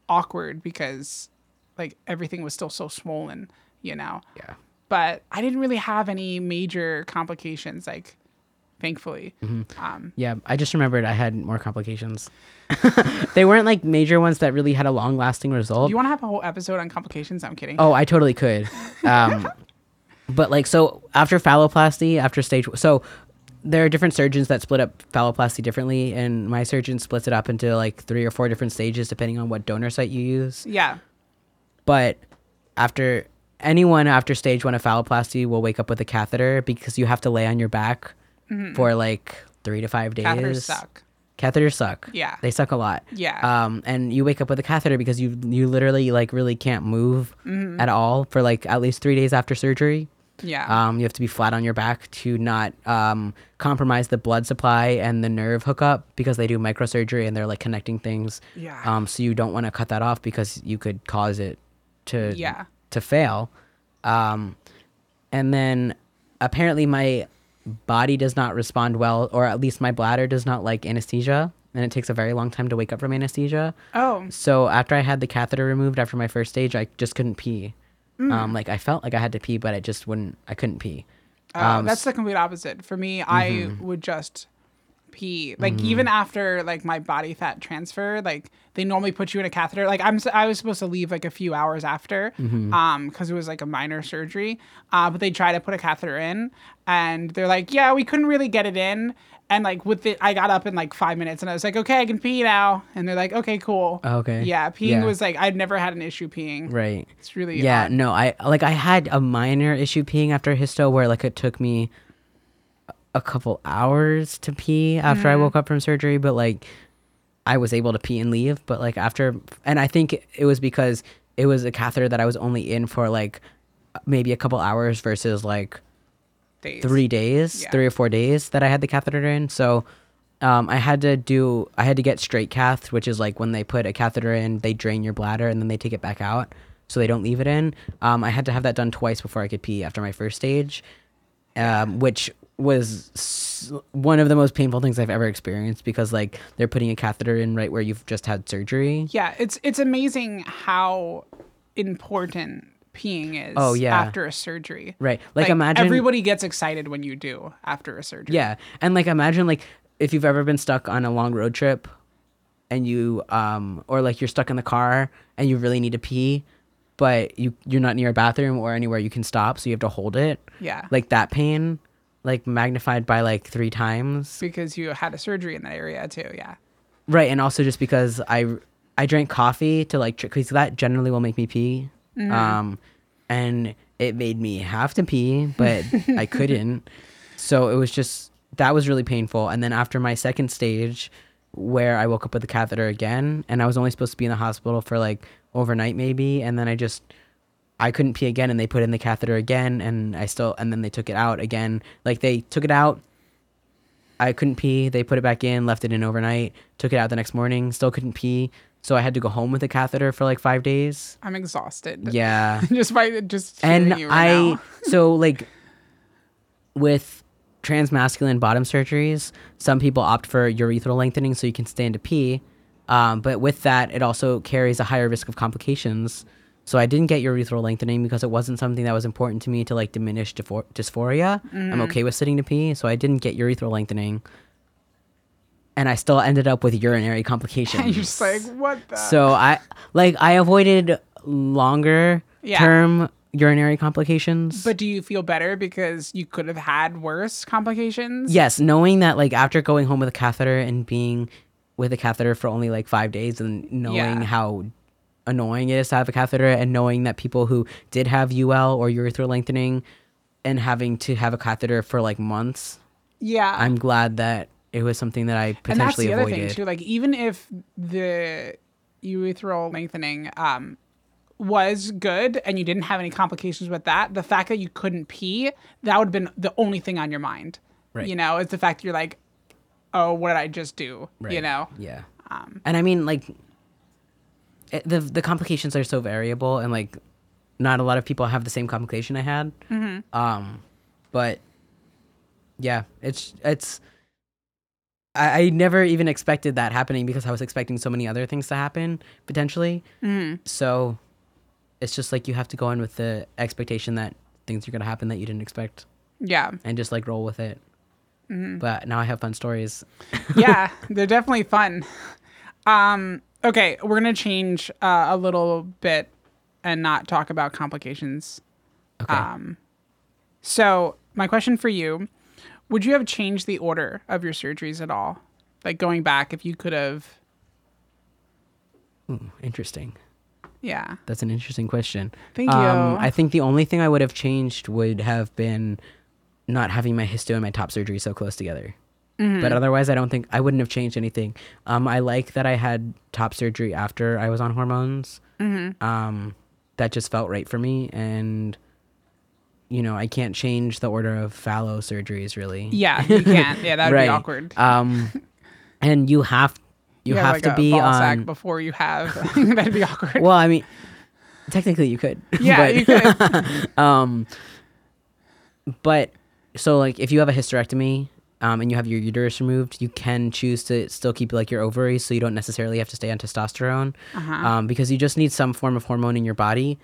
Speaker 1: awkward because like everything was still so swollen, you know.
Speaker 2: Yeah.
Speaker 1: But I didn't really have any major complications, like thankfully.
Speaker 2: Mm-hmm.
Speaker 1: Um,
Speaker 2: Yeah. I just remembered I had more complications. (laughs) they weren't like major ones that really had a long lasting result.
Speaker 1: do you want to have a whole episode on complications? I'm kidding.
Speaker 2: Oh, I totally could. (laughs) Um, but like, so after phalloplasty, after stage, so there are different surgeons that split up phalloplasty differently, and my surgeon splits it up into like three or four different stages depending on what donor site you use.
Speaker 1: Yeah.
Speaker 2: But after anyone after stage one of phalloplasty will wake up with a catheter because you have to lay on your back for like three to five days.
Speaker 1: Catheters suck.
Speaker 2: Catheters suck.
Speaker 1: Yeah.
Speaker 2: They suck a lot.
Speaker 1: Yeah.
Speaker 2: Um, and you wake up with a catheter because you you literally like really can't move
Speaker 1: Mm-hmm.
Speaker 2: at all for like at least three days after surgery.
Speaker 1: Yeah.
Speaker 2: Um, you have to be flat on your back to not um, compromise the blood supply and the nerve hookup because they do microsurgery and they're like connecting things.
Speaker 1: Yeah.
Speaker 2: Um, so you don't want to cut that off because you could cause it to
Speaker 1: Yeah.
Speaker 2: to fail. Um, and then apparently my body does not respond well, or at least my bladder does not like anesthesia, and it takes a very long time to wake up from anesthesia.
Speaker 1: oh.
Speaker 2: So after I had the catheter removed after my first stage, I just couldn't pee. Um, like I felt like I had to pee, but I just wouldn't. I couldn't pee.
Speaker 1: Oh,
Speaker 2: Um,
Speaker 1: that's the complete opposite. For me, I
Speaker 2: mm-hmm.
Speaker 1: would just, pee. Like
Speaker 2: Mm-hmm.
Speaker 1: even after like my body fat transfer, like they normally put you in a catheter. Like I'm I was supposed to leave like a few hours after,
Speaker 2: Mm-hmm.
Speaker 1: um, because it was like a minor surgery. Uh, but they try to put a catheter in, and they're like, yeah, we couldn't really get it in. And like with it, I got up in like five minutes, and I was like, okay, I can pee now. And they're like, okay, cool.
Speaker 2: Okay.
Speaker 1: Yeah, peeing
Speaker 2: Yeah.
Speaker 1: was like I'd never had an issue peeing.
Speaker 2: Right.
Speaker 1: It's really
Speaker 2: Yeah,
Speaker 1: odd.
Speaker 2: no, I like I had a minor issue peeing after hysto where like it took me a couple hours to pee after I mm-hmm. woke up from surgery, but like I was able to pee and leave, but like after and I think it was because it was a catheter that I was only in for like maybe a couple hours versus like
Speaker 1: Days.
Speaker 2: three days,
Speaker 1: Yeah.
Speaker 2: three or four days that I had the catheter in. So um, I had to do, I had to get straight cath, which is like when they put a catheter in, they drain your bladder and then they take it back out, so they don't leave it in. Um, I had to have that done twice before I could pee after my first stage, um, which was s- one of the most painful things I've ever experienced because like they're putting a catheter in right where you've just had surgery.
Speaker 1: Yeah, it's it's amazing how important peeing is
Speaker 2: Oh, yeah.
Speaker 1: after a surgery.
Speaker 2: Right. Like, imagine
Speaker 1: everybody gets excited when you do after a surgery.
Speaker 2: Yeah, and like imagine like if you've ever been stuck on a long road trip, and you um or like you're stuck in the car and you really need to pee, but you you're not near a bathroom or anywhere you can stop, so you have to hold it.
Speaker 1: Yeah.
Speaker 2: Like that pain, like magnified by like three times.
Speaker 1: because you had a surgery in that area too. Yeah.
Speaker 2: Right, and also just because I I drank coffee to like because that generally will make me pee. Um, and it made me have to pee, but (laughs) I couldn't. So it was just that was really painful. And then after my second stage, where I woke up with the catheter again, and I was only supposed to be in the hospital for like overnight maybe, and then I just I couldn't pee again, and they put in the catheter again, and I still and then they took it out again. Like they took it out. I couldn't pee. They put it back in, left it in overnight, took it out the next morning, still couldn't pee. So I had to go home with a catheter for like five days.
Speaker 1: I'm exhausted.
Speaker 2: Yeah. (laughs)
Speaker 1: just by just
Speaker 2: and
Speaker 1: you right
Speaker 2: I (laughs) so like with transmasculine bottom surgeries, some people opt for urethral lengthening so you can stand to pee. Um, but with that, it also carries a higher risk of complications. So I didn't get urethral lengthening because it wasn't something that was important to me to like diminish dyspho- dysphoria.
Speaker 1: Mm.
Speaker 2: I'm okay with sitting to pee, so I didn't get urethral lengthening. And I still ended up with urinary complications. (laughs)
Speaker 1: And You're just like what the
Speaker 2: So I like I avoided longer
Speaker 1: Yeah.
Speaker 2: term urinary complications.
Speaker 1: But do you feel better because you could have had worse complications?
Speaker 2: yes, knowing that like after going home with a catheter and being with a catheter for only like 5 days and knowing
Speaker 1: Yeah.
Speaker 2: how annoying it is to have a catheter and knowing that people who did have UL or urethral lengthening and having to have a catheter for like months,
Speaker 1: Yeah.
Speaker 2: I'm glad that it was something that I potentially
Speaker 1: and that's the other thing too. Like even if the urethral lengthening um was good and you didn't have any complications with that, the fact that you couldn't pee, that would have been the only thing on your mind.
Speaker 2: Right.
Speaker 1: You know, it's the fact that you're like, oh, what did I just do?
Speaker 2: Right.
Speaker 1: You know?
Speaker 2: Yeah.
Speaker 1: Um,
Speaker 2: and I mean, like, it, the the complications are so variable, and like, not a lot of people have the same complication I had.
Speaker 1: Mm-hmm.
Speaker 2: Um, but yeah, it's it's. I, I never even expected that happening because I was expecting so many other things to happen potentially.
Speaker 1: mhm.
Speaker 2: So, it's just like you have to go in with the expectation that things are gonna happen that you didn't expect,
Speaker 1: Yeah.
Speaker 2: and just like roll with it.
Speaker 1: Mm-hmm.
Speaker 2: But now I have fun stories. (laughs)
Speaker 1: yeah, they're definitely fun. Um, okay, we're gonna change uh, a little bit and not talk about complications.
Speaker 2: Okay.
Speaker 1: Um, so my question for you: Would you have changed the order of your surgeries at all? Like going back, if you could have,
Speaker 2: Ooh, interesting.
Speaker 1: yeah.
Speaker 2: That's an interesting question.
Speaker 1: Thank you.
Speaker 2: Um, I think the only thing I would have changed would have been not having my hysto and my top surgery so close together.
Speaker 1: Mm-hmm.
Speaker 2: But otherwise, I don't think I wouldn't have changed anything. Um, I like that I had top surgery after I was on hormones.
Speaker 1: Mm-hmm.
Speaker 2: Um, that just felt right for me, and you know, I can't change the order of phallo surgeries really.
Speaker 1: Yeah, you (laughs) can't. Yeah, that would
Speaker 2: Right.
Speaker 1: be awkward.
Speaker 2: Um, and you have you, have
Speaker 1: like
Speaker 2: to
Speaker 1: a
Speaker 2: be on.
Speaker 1: sack before you have. (laughs) (laughs) That'd be awkward.
Speaker 2: well, I mean, technically you could.
Speaker 1: yeah,
Speaker 2: but-
Speaker 1: you could.
Speaker 2: um but so like if you have a hysterectomy um, and you have your uterus removed you can choose to still keep like your ovaries so you don't necessarily have to stay on testosterone
Speaker 1: Uh-huh.
Speaker 2: um, because you just need some form of hormone in your body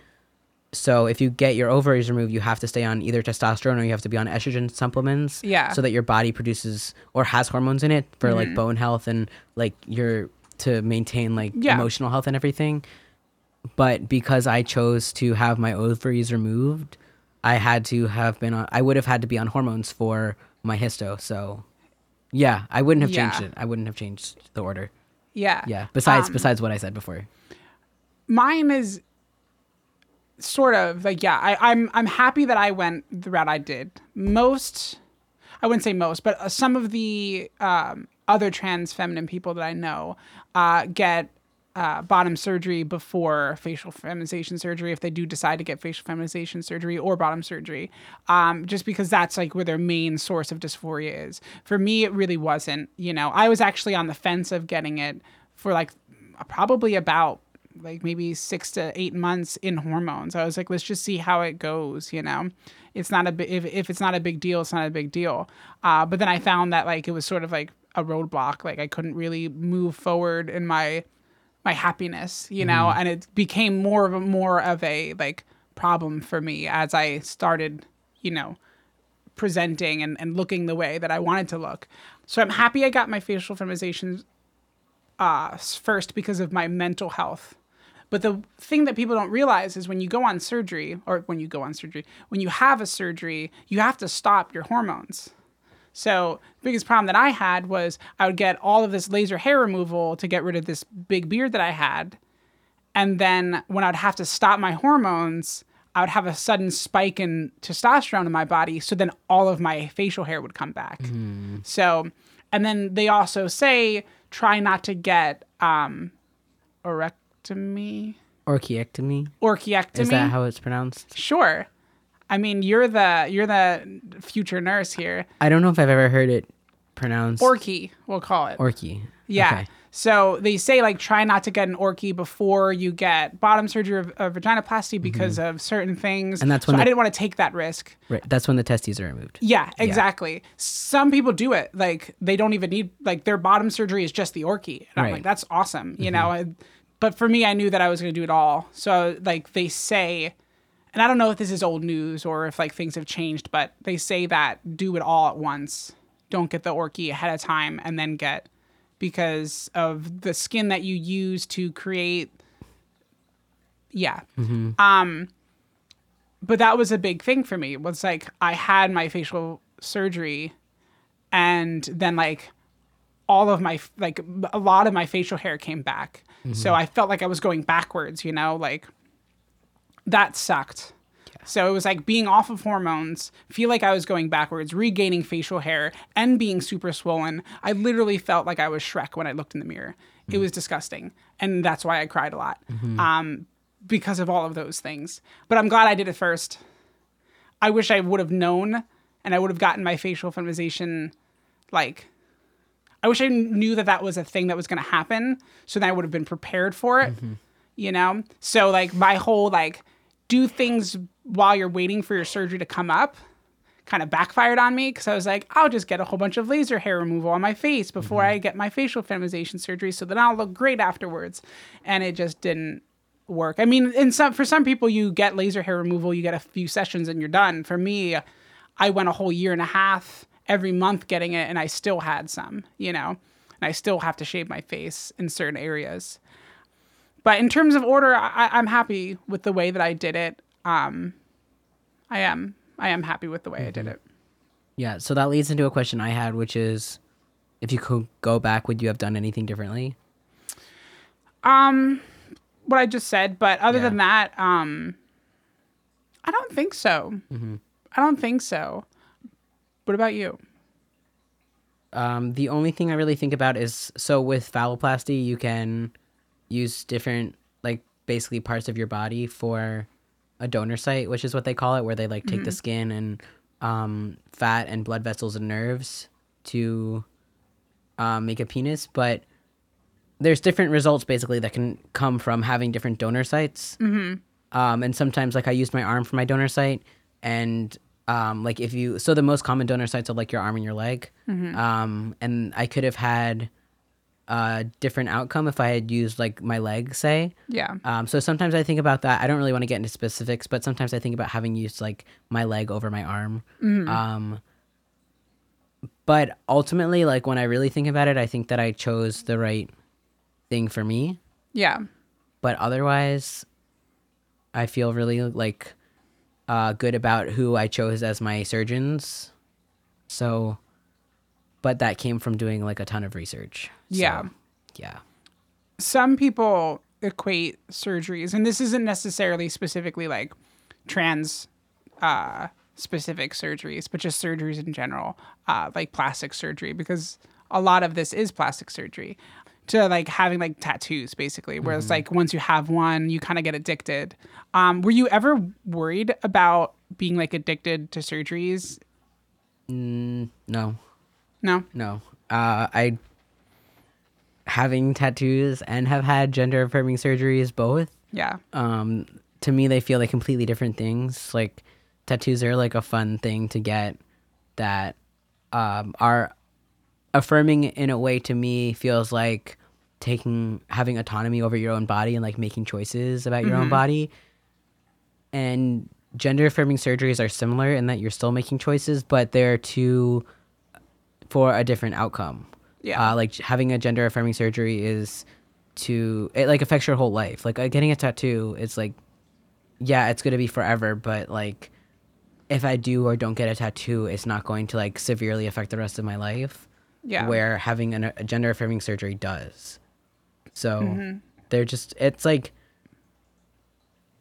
Speaker 2: so if you get your ovaries removed, you have to stay on either testosterone or you have to be on estrogen supplements.
Speaker 1: Yeah.
Speaker 2: So that your body produces or has hormones in it for like bone health and like your to maintain like
Speaker 1: Yeah.
Speaker 2: emotional health and everything. But because I chose to have my ovaries removed, I had to have been on. I would have had to be on hormones for my hysto. So, yeah, I wouldn't have changed it. I wouldn't have changed the order.
Speaker 1: Yeah.
Speaker 2: Yeah. Besides,
Speaker 1: Um,
Speaker 2: besides what I said before.
Speaker 1: mine is sort of like yeah I, i'm i'm happy that i went the route i did. Most i wouldn't say most but uh, some of the um, other trans feminine people that i know uh, get uh, bottom surgery before facial feminization surgery if they do decide to get facial feminization surgery or bottom surgery um, just because that's like where their main source of dysphoria is. For me it really wasn't you know. I was actually on the fence of getting it for like probably about like maybe six to eight months in hormones. I was like, let's just see how it goes. You know, it's not a bi- if if it's not a big deal, it's not a big deal. Uh, but then I found that like it was sort of like a roadblock. Like I couldn't really move forward in my my happiness. You know, and it became more of a more of a like problem for me as I started. You know, presenting and, and looking the way that I wanted to look. So I'm happy I got my facial feminization uh, first because of my mental health. But the thing that people don't realize is when you go on surgery, or when you go on surgery, when you have a surgery, you have to stop your hormones. So the biggest problem that I had was I would get all of this laser hair removal to get rid of this big beard that I had. And then when I'd have to stop my hormones, I would have a sudden spike in testosterone in my body. So then all of my facial hair would come back. So, and then they also say try not to get um, orectomy,
Speaker 2: Orchiectomy.
Speaker 1: orchiectomy.
Speaker 2: Is that how it's pronounced?
Speaker 1: sure. I mean, you're the you're the future nurse here.
Speaker 2: I don't know if I've ever heard it pronounced
Speaker 1: Orky, we'll call it.
Speaker 2: Orky.
Speaker 1: Yeah.
Speaker 2: Okay.
Speaker 1: So they say like try not to get an orky before you get bottom surgery or, or vaginoplasty because of certain things.
Speaker 2: Mm-hmm. And that's
Speaker 1: so
Speaker 2: when
Speaker 1: I didn't want to take that risk.
Speaker 2: Right. That's when the testes are removed.
Speaker 1: Yeah, exactly. Some people do it like they don't even need like their bottom surgery is just the orky. And I'm
Speaker 2: Mm-hmm.
Speaker 1: like that's awesome, you know. But for me, I knew that I was going to do it all. So like they say, and I don't know if this is old news or if like things have changed, but they say that do it all at once. Don't get the orky ahead of time and then get because of the skin that you use to create. Yeah. Um, but that was a big thing for me. It was like I had my facial surgery, and then like all of my like a lot of my facial hair came back. So mm-hmm. I felt like I was going backwards. You know, like that sucked. So it was like being off of hormones, feel like I was going backwards, regaining facial hair, and being super swollen. I literally felt like I was Shrek when I looked in the mirror. It mm-hmm. was disgusting. And that's why I cried a lot mm-hmm. um, because of all of those things. But I'm glad I did it first. I wish I would have known and I would have gotten my facial feminization like I wish I knew that that was a thing that was going to happen so that I would have been prepared for it. Mm-hmm. You know? So like my whole like do things while you're waiting for your surgery to come up kind of backfired on me because I was like, I'll just get a whole bunch of laser hair removal on my face before mm-hmm. I get my facial feminization surgery so that I'll look great afterwards. And it just didn't work. I mean, in some for some people you get laser hair removal, you get a few sessions and you're done. For me, I went a whole year and a half every month getting it and I still had some, you know. And I still have to shave my face in certain areas. But in terms of order, I, I'm happy with the way that I did it. Um, I am. I am happy with the way I did it.
Speaker 2: Yeah. So that leads into a question I had, which is, if you could go back, would you have done anything differently?
Speaker 1: Um, what I just said, but other
Speaker 2: Yeah.
Speaker 1: than that, um, I don't think so. I don't think so. What about you?
Speaker 2: Um, the only thing I really think about is so with phalloplasty, you can use different, like basically parts of your body for a donor site, which is what they call it, where they like take the skin and um, fat and blood vessels and nerves to um, make a penis. But there's different results basically that can come from having different donor sites. Mm-hmm. Um, and sometimes, like I used my arm for my donor site, and um, like if you, so the most common donor sites are like your arm and your leg. Um, and I could have had a different outcome if I had used like my leg, say.
Speaker 1: Yeah.
Speaker 2: Um, so sometimes I think about that. I don't really want to get into specifics, but sometimes I think about having used like my leg over my arm. Hmm. Um, but ultimately, like when I really think about it, I think that I chose the right thing for me.
Speaker 1: Yeah.
Speaker 2: But otherwise, I feel really like uh, good about who I chose as my surgeons. So, but that came from doing like a ton of research. So,
Speaker 1: Yeah.
Speaker 2: yeah.
Speaker 1: some people equate surgeries, and this isn't necessarily specifically like trans uh, specific surgeries, but just surgeries in general, uh, like plastic surgery, because a lot of this is plastic surgery. To like having like tattoos, basically, where it's like once you have one, you kind of get addicted. Um, were you ever worried about being like addicted to surgeries?
Speaker 2: No,
Speaker 1: No.
Speaker 2: no. Uh, I having tattoos and have had gender affirming surgeries both.
Speaker 1: Yeah.
Speaker 2: um to me they feel like completely different things like tattoos are like a fun thing to get that um are affirming in a way to me feels like taking having autonomy over your own body and like making choices about your own body. And gender affirming surgeries are similar in that you're still making choices but they're two for a different outcome.
Speaker 1: Yeah.
Speaker 2: uh, like having a gender affirming surgery is to it like affects your whole life. Like uh, getting a tattoo it's like yeah it's going to be forever but like if i do or don't get a tattoo it's not going to like severely affect the rest of my life
Speaker 1: Yeah.
Speaker 2: where having an, a gender affirming surgery does so
Speaker 1: Mm-hmm.
Speaker 2: they're just it's like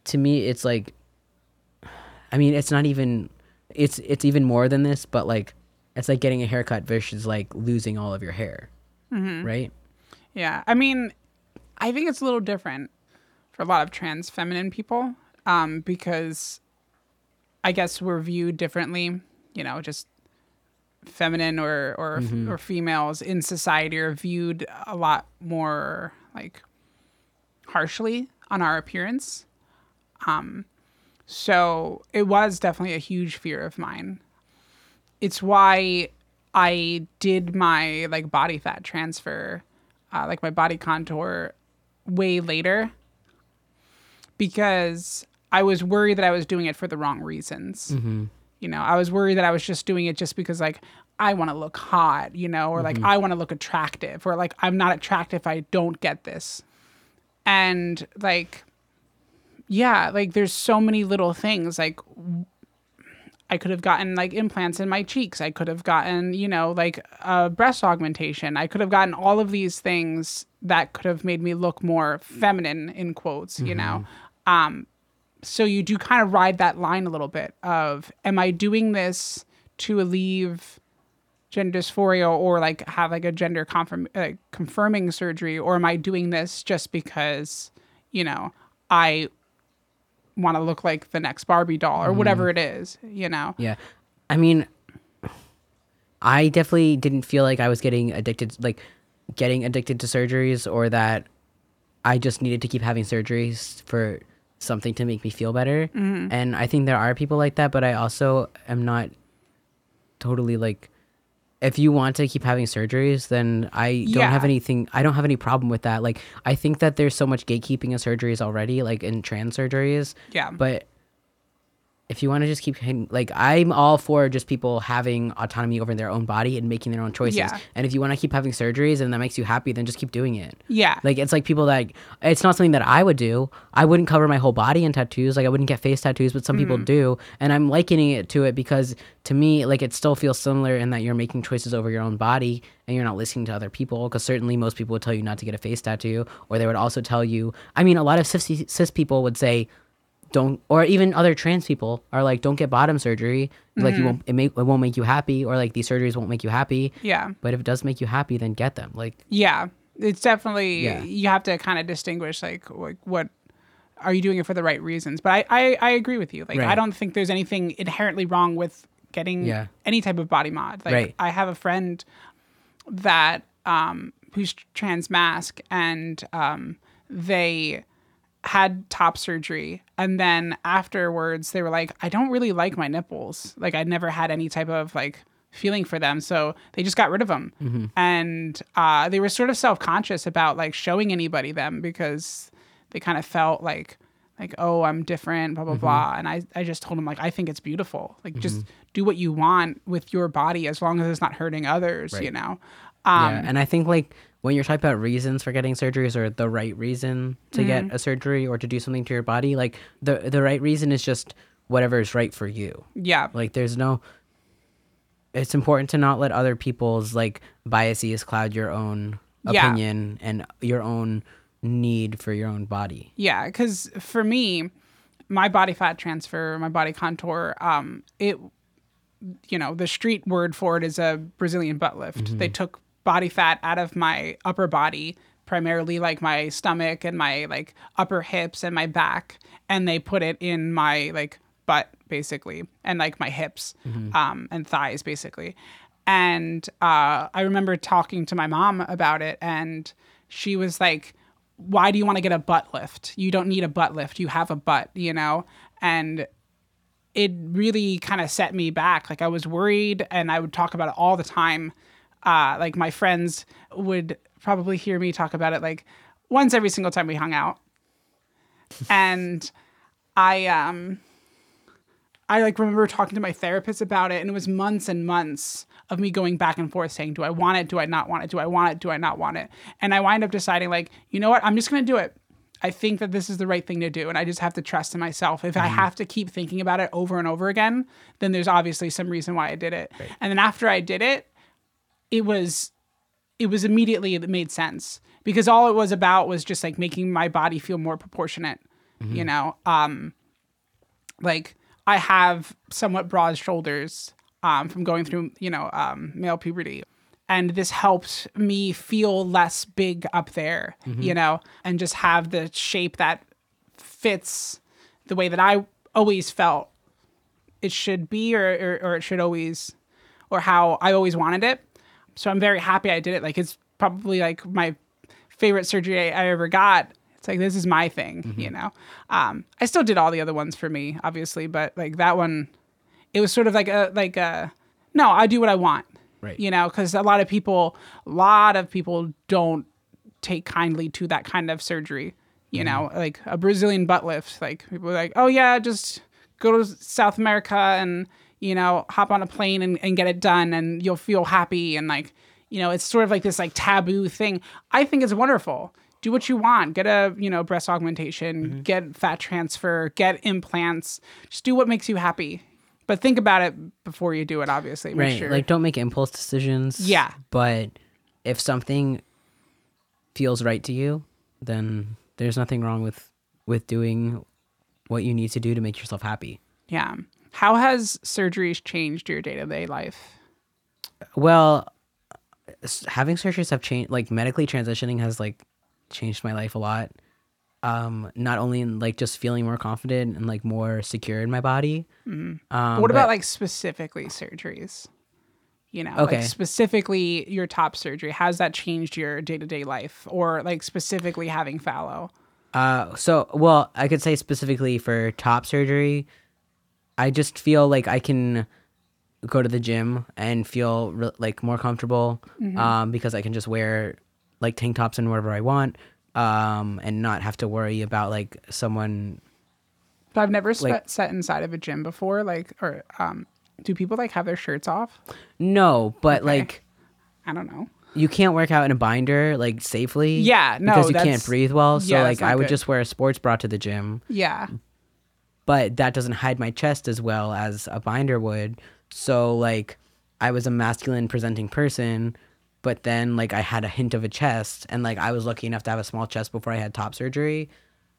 Speaker 2: to me it's like i mean it's not even it's it's even more than this but like it's like getting a haircut versus like losing all of your hair
Speaker 1: Mm-hmm.
Speaker 2: right
Speaker 1: Yeah. I mean, I think it's a little different for a lot of trans feminine people um, because I guess we're viewed differently, you know, just feminine or or, or females in society are viewed a lot more like harshly on our appearance. Um, so it was definitely a huge fear of mine. It's why I did my like body fat transfer, uh, like my body contour, way later because I was worried that I was doing it for the wrong reasons. You know, I was worried that I was just doing it just because like I want to look hot, you know, or like I want to look attractive, or like I'm not attractive if I don't get this. And like, yeah, like there's so many little things like I could have gotten like implants in my cheeks. I could have gotten, you know, like a breast augmentation. I could have gotten all of these things that could have made me look more feminine in quotes, you know. Um so you do kind of ride that line a little bit of am I doing this to alleviate gender dysphoria or like have like a gender confirm like confirming surgery or am I doing this just because, you know, I want to look like the next Barbie doll or whatever mm-hmm. it is, you know.
Speaker 2: Yeah. I mean, I definitely didn't feel like I was getting addicted, like getting addicted to surgeries or that I just needed to keep having surgeries for something to make me feel better. Mm-hmm. And I think there are people like that, but I also am not totally like, if you want to keep having surgeries, then I don't have anything, I don't have any problem with that. Like, I think that there's so much gatekeeping in surgeries already, like in trans surgeries.
Speaker 1: Yeah.
Speaker 2: But if you want to just keep like I'm all for just people having autonomy over their own body and making their own choices.
Speaker 1: Yeah.
Speaker 2: And if you want to keep having surgeries and that makes you happy, then just keep doing it.
Speaker 1: Yeah.
Speaker 2: Like it's like people that it's not something that I would do. I wouldn't cover my whole body in tattoos. Like I wouldn't get face tattoos, but some people
Speaker 1: Mm-hmm.
Speaker 2: do. And I'm likening it to it because to me, like it still feels similar in that you're making choices over your own body and you're not listening to other people. Because certainly most people would tell you not to get a face tattoo, or they would also tell you. I mean, a lot of cis, cis people would say don't or even other trans people are like don't get bottom surgery like
Speaker 1: Mm-hmm.
Speaker 2: you won't it, make, it won't make you happy or like these surgeries won't make you happy
Speaker 1: yeah.
Speaker 2: but if it does make you happy then get them like
Speaker 1: Yeah. It's definitely
Speaker 2: Yeah.
Speaker 1: you have to kind of distinguish like like what are you doing it for the right reasons? But I I, I agree with you. Like I don't think there's anything inherently wrong with getting
Speaker 2: Yeah.
Speaker 1: any type of body mod. Like
Speaker 2: Right.
Speaker 1: I have a friend that um who's trans masc and um they had top surgery and then afterwards they were like I don't really like my nipples. Like I'd never had any type of like feeling for them. So they just got rid of them. And uh, they were sort of self conscious about like showing anybody them because they kind of felt like, like, oh, I'm different, blah, blah, blah. And I, I just told them, like, I think it's beautiful. Like, just do what you want with your body as long as it's not hurting others, you know? Um,
Speaker 2: yeah, and I think like when you're talking about reasons for getting surgeries or the right reason to
Speaker 1: Mm-hmm.
Speaker 2: get a surgery or to do something to your body, like the the right reason is just whatever is right for you.
Speaker 1: yeah.
Speaker 2: Like there's no it's important to not let other people's like biases cloud your own
Speaker 1: Yeah.
Speaker 2: opinion and your own need for your own body.
Speaker 1: Yeah, because for me, my body fat transfer, my body contour, um, it, you know, the street word for it is a Brazilian butt lift. They took body fat out of my upper body, primarily like my stomach and my like upper hips and my back, and they put it in my like butt basically, and like my hips, um, and thighs basically. And uh, I remember talking to my mom about it, and she was like, why do you want to get a butt lift? You don't need a butt lift. You have a butt, you know? And it really kind of set me back. Like I was worried and I would talk about it all the time. Uh, like my friends would probably hear me talk about it like once every single time we hung out. and I um I like remember talking to my therapist about it and it was months and months of me going back and forth saying, Do I want it? Do I not want it? Do I want it? Do I not want it? And I wind up deciding, like, you know what? I'm just gonna do it. I think that this is the right thing to do, and I just have to trust in myself. If I have to keep thinking about it over and over again, then there's obviously some reason why I did it. And then after I did it, it was it was immediately it made sense. Because all it was about was just like making my body feel more proportionate you know? Um like i have somewhat broad shoulders um from going through you know um male puberty. And this helped me feel less big up there you know? And just have the shape that fits the way that i always felt it should be or, or, or it should always or how i always wanted it so I'm very happy I did it. Like it's probably like my favorite surgery I, I ever got. It's like this is my thing, you know. Um, I still did all the other ones for me, obviously, but like that one, it was sort of like a like a no, I do what I want,
Speaker 2: Right.
Speaker 1: You know, because a lot of people, a lot of people don't take kindly to that kind of surgery. You know, like a Brazilian butt lift. Like people are like, oh yeah, just go to South America and you know hop on a plane and, and get it done, and you'll feel happy and like you know it's sort of like this like taboo thing. I think it's wonderful. Do what you want. Get a you know breast augmentation. Mm-hmm. Get fat transfer. Get implants. Just do what makes you happy. But think about it before you do it. Obviously, Make
Speaker 2: Right.
Speaker 1: sure.
Speaker 2: Like don't make impulse decisions.
Speaker 1: Yeah.
Speaker 2: But if something feels right to you, then there's nothing wrong with with doing what you need to do to make yourself happy.
Speaker 1: yeah. How has surgeries changed your day to day life?
Speaker 2: Well, having surgeries have changed like medically transitioning has like changed my life a lot. Um not only in like just feeling more confident and like more secure in my body. Um,
Speaker 1: what
Speaker 2: but-
Speaker 1: about like specifically surgeries? You know,
Speaker 2: Okay.
Speaker 1: like specifically your top surgery. How's that changed your day to day life, or like specifically having phallo?
Speaker 2: Uh, so well, I could say specifically for top surgery, I just feel like I can go to the gym and feel re- like more comfortable, um, because I can just wear like tank tops and whatever I want, um, and not have to worry about like someone.
Speaker 1: But I've never
Speaker 2: Like-
Speaker 1: sat inside of a gym before. Like, or um, do people like have their shirts off?
Speaker 2: No, but
Speaker 1: Okay.
Speaker 2: like
Speaker 1: I don't know.
Speaker 2: you can't work out in a binder like safely.
Speaker 1: Yeah, no,
Speaker 2: because you can't breathe well. So
Speaker 1: yeah,
Speaker 2: like I would
Speaker 1: good.
Speaker 2: just wear a sports bra to the gym.
Speaker 1: Yeah,
Speaker 2: but that doesn't hide my chest as well as a binder would. So like I was a masculine presenting person, but then like I had a hint of a chest and like I was lucky enough to have a small chest before I had top surgery.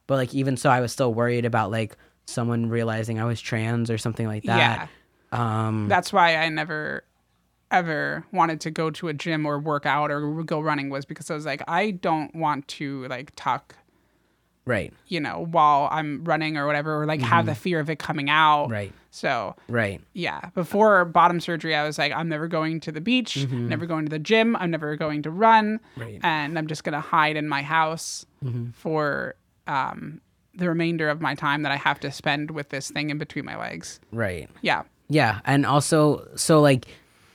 Speaker 2: But like even so I was still worried about like someone realizing I was trans or something like that. Um
Speaker 1: that's why I never ever wanted to go to a gym or work out or go running was because I was like, I don't want to like talk
Speaker 2: right.
Speaker 1: you know, while I'm running or whatever, or like have the fear of it coming out.
Speaker 2: Mm-hmm. Right.
Speaker 1: So
Speaker 2: Right.
Speaker 1: yeah, before bottom surgery, I was like, I'm never going to the beach, never going to the gym, I'm never going to run,
Speaker 2: Mm-hmm. Right.
Speaker 1: and I'm just gonna hide in my house
Speaker 2: Mm-hmm.
Speaker 1: for um, the remainder of my time that I have to spend with this thing in between my legs.
Speaker 2: Right.
Speaker 1: Yeah,
Speaker 2: Yeah, and also so like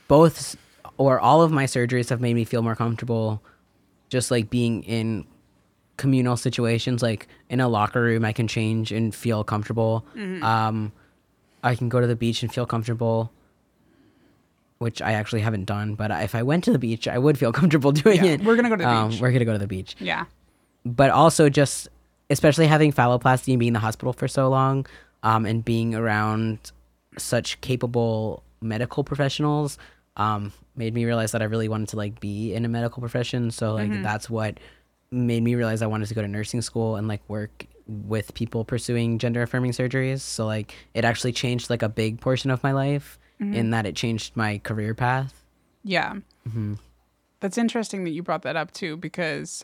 Speaker 2: both or all of my surgeries have made me feel more comfortable just like being in communal situations like in a locker room i can change and feel comfortable um i can go to the beach and feel comfortable which i actually haven't done but if i went to the beach i would feel (laughs) comfortable doing
Speaker 1: Yeah,
Speaker 2: it
Speaker 1: we're gonna go to the
Speaker 2: um,
Speaker 1: beach.
Speaker 2: we're gonna go to the beach
Speaker 1: Yeah.
Speaker 2: but also just especially having phalloplasty and being in the hospital for so long um, and being around such capable medical professionals um, made me realize that I really wanted to like be in a medical profession. So like
Speaker 1: Mm-hmm.
Speaker 2: that's what made me realize I wanted to go to nursing school and like work with people pursuing gender affirming surgeries. So like it actually changed like a big portion of my life
Speaker 1: Mm-hmm.
Speaker 2: in that it changed my career path.
Speaker 1: Yeah. That's interesting that you brought that up too, because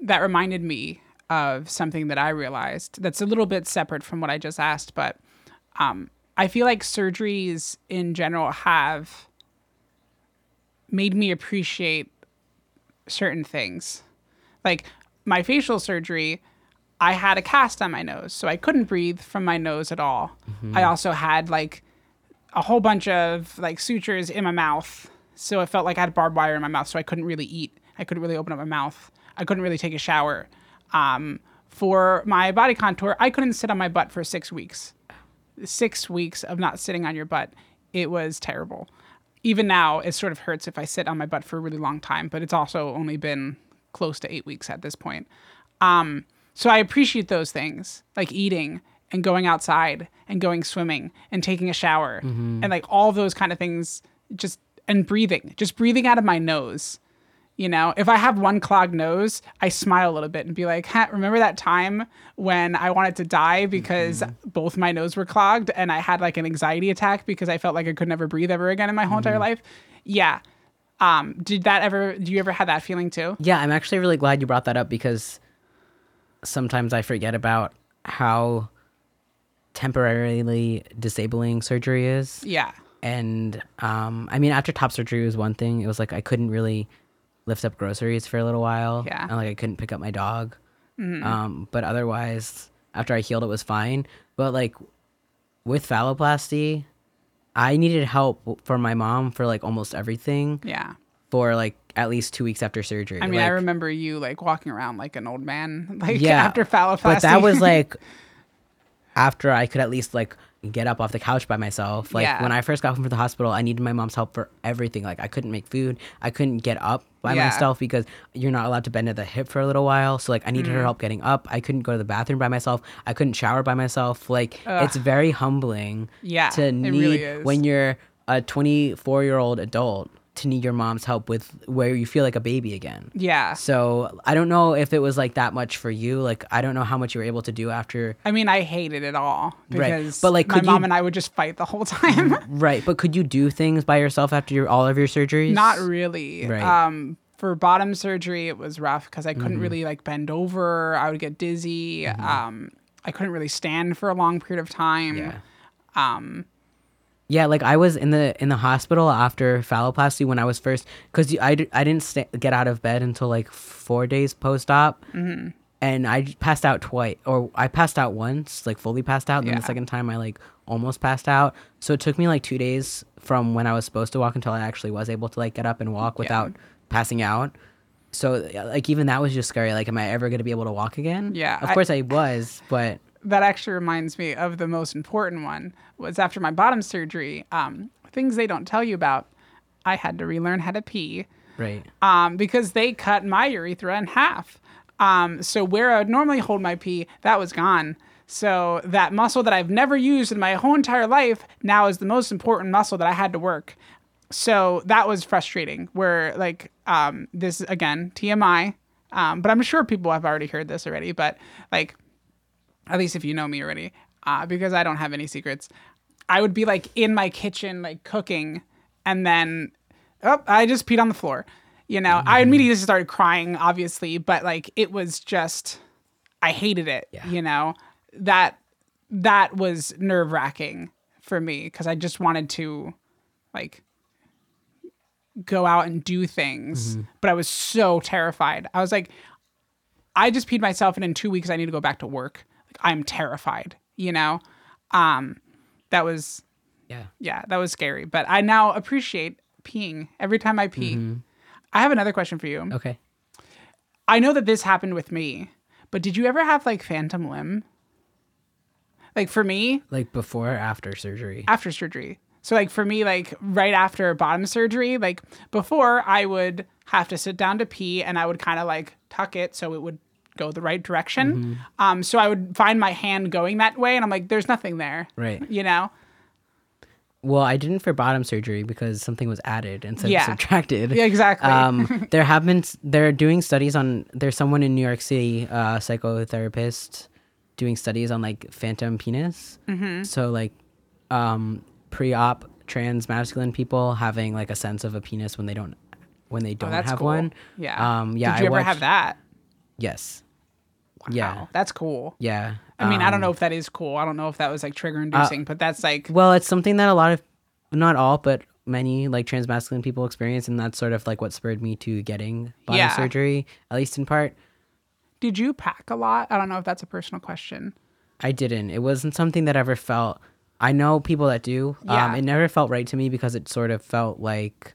Speaker 1: that reminded me of something that I realized that's a little bit separate from what I just asked, but um, I feel like surgeries in general have made me appreciate certain things. Like my facial surgery, I had a cast on my nose, so I couldn't breathe from my nose at all. I also had like a whole bunch of like sutures in my mouth. So it felt like I had barbed wire in my mouth, so I couldn't really eat. I couldn't really open up my mouth. I couldn't really take a shower. Um, for my body contour, I couldn't sit on my butt for six weeks. Six weeks of not sitting on your butt. It was terrible. Even now, it sort of hurts if I sit on my butt for a really long time, but it's also only been close to eight weeks at this point. Um, so I appreciate those things, like eating and going outside and going swimming and taking a shower mm-hmm. and like all those kind of things. Just and breathing, just breathing out of my nose. You know, if I have one clogged nose, I smile a little bit and be like, "Remember that time when I wanted to die mm-hmm. because both my nose were clogged and I had like an anxiety attack because I felt like I could never breathe ever again in my whole mm-hmm. entire life?" Yeah. Um, did that ever? Do you ever have that feeling too?
Speaker 2: Yeah, I'm actually really glad you brought that up because sometimes I forget about how temporarily disabling surgery is.
Speaker 1: Yeah.
Speaker 2: And um, I mean, after top surgery was one thing. It was like I couldn't really lift up groceries for a little while.
Speaker 1: Yeah.
Speaker 2: And like I couldn't pick up my dog. Um, but otherwise, after I healed, it was fine. But like with phalloplasty, I needed help for my mom for like almost everything
Speaker 1: Yeah.
Speaker 2: for like at least two weeks after surgery.
Speaker 1: I mean, I remember you like walking around like an old man, (laughs) like
Speaker 2: yeah
Speaker 1: after phalloplasty.
Speaker 2: but that was (laughs) like after i could at least like get up off the couch by myself. Like
Speaker 1: Yeah.
Speaker 2: when i first got home from the hospital i needed my mom's help for everything. Like i couldn't make food. I couldn't get up by
Speaker 1: Yeah.
Speaker 2: myself because you're not allowed to bend at the hip for a little while. So like i needed her
Speaker 1: Mm-hmm.
Speaker 2: help getting up. I couldn't go to the bathroom by myself. I couldn't shower by myself. Like it's very humbling
Speaker 1: Yeah,
Speaker 2: to need
Speaker 1: really
Speaker 2: when you're a 24 year old adult to need your mom's help with where you feel like a baby again
Speaker 1: yeah.
Speaker 2: so I don't know if it was like that much for you. Like I don't know how much you were able to do after.
Speaker 1: I mean, I hated it all
Speaker 2: Right.
Speaker 1: because
Speaker 2: But, like,
Speaker 1: my mom
Speaker 2: you-
Speaker 1: and I would just fight the whole (laughs) time. (laughs)
Speaker 2: Right, but could you do things by yourself after your all of your surgeries?
Speaker 1: Not really.
Speaker 2: Right.
Speaker 1: Um, for bottom surgery, it was rough because I
Speaker 2: Mm-hmm.
Speaker 1: couldn't really like bend over. I would get dizzy. Um, I couldn't really stand for a long period of time.
Speaker 2: Yeah.
Speaker 1: Um,
Speaker 2: Yeah, like I was in the in the hospital after phalloplasty when I was first because I, I didn't sta get out of bed until like four days post op,
Speaker 1: Mm-hmm.
Speaker 2: and i passed out twice or I passed out once, like fully passed out, and then the second time I like almost passed out. So it took me like two days from when I was supposed to walk until I actually was able to like get up and walk without passing out. So like even that was just scary. Like, am I ever gonna be able to walk again?
Speaker 1: Yeah,
Speaker 2: of
Speaker 1: I-
Speaker 2: course I was, but
Speaker 1: that actually reminds me of the most important one was after my bottom surgery. Um, things they don't tell you about. I had to relearn how to pee.
Speaker 2: right.
Speaker 1: um, because they cut my urethra in half. Um, so where I would normally hold my pee, that was gone. So that muscle that I've never used in my whole entire life now is the most important muscle that I had to work. So that was frustrating. Where like um, this again TMI, um, but I'm sure people have already heard this already. But like at least if you know me already, uh, because I don't have any secrets. I would be like in my kitchen, like cooking, and then, oh, I just peed on the floor. You know, I immediately started crying, obviously, but like it was just, I hated it.
Speaker 2: Yeah.
Speaker 1: You know, that that was nerve wracking for me because I just wanted to, like, go out and do things, but I was so terrified. I was like, I just peed myself, and in two weeks I need to go back to work. I'm terrified, you know. Um, that was
Speaker 2: Yeah.
Speaker 1: yeah, that was scary. But I now appreciate peeing every time I pee. I have another question for you.
Speaker 2: Okay.
Speaker 1: I know that this happened with me, but did you ever have like phantom limb? Like for me,
Speaker 2: Like before or after surgery?
Speaker 1: after surgery. So like for me, like right after bottom surgery, like before I would have to sit down to pee and I would kind of like tuck it so it would go the right direction. Um, so I would find my hand going that way and I'm like, there's nothing there.
Speaker 2: Right.
Speaker 1: You know?
Speaker 2: Well, I didn't for bottom surgery because something was added instead
Speaker 1: Yeah.
Speaker 2: of subtracted.
Speaker 1: Yeah, exactly.
Speaker 2: Um, (laughs) there have been they're doing studies on. There's someone in New York City, uh, psychotherapist, doing studies on like phantom penis. Mm-hmm. So like, um, pre-op trans masculine people having like a sense of a penis when they don't when they
Speaker 1: Oh,
Speaker 2: don't
Speaker 1: that's
Speaker 2: have
Speaker 1: cool.
Speaker 2: one.
Speaker 1: Yeah.
Speaker 2: Um, yeah.
Speaker 1: Did you
Speaker 2: I
Speaker 1: ever
Speaker 2: watched-
Speaker 1: have that?
Speaker 2: Yes.
Speaker 1: Wow.
Speaker 2: Yeah.
Speaker 1: That's cool.
Speaker 2: Yeah.
Speaker 1: I mean, I don't
Speaker 2: Um,
Speaker 1: know if that is cool. I don't know if that was like trigger inducing, but that's like
Speaker 2: Well, it's something that a lot of, not all, but many like trans masculine people experience, and that's sort of like what spurred me to getting bottom
Speaker 1: Yeah.
Speaker 2: surgery, at least in part.
Speaker 1: did you pack a lot? I don't know if that's a personal question.
Speaker 2: I didn't. It wasn't something that ever felt. I know people that do.
Speaker 1: Yeah.
Speaker 2: Um, it never felt right to me because it sort of felt like.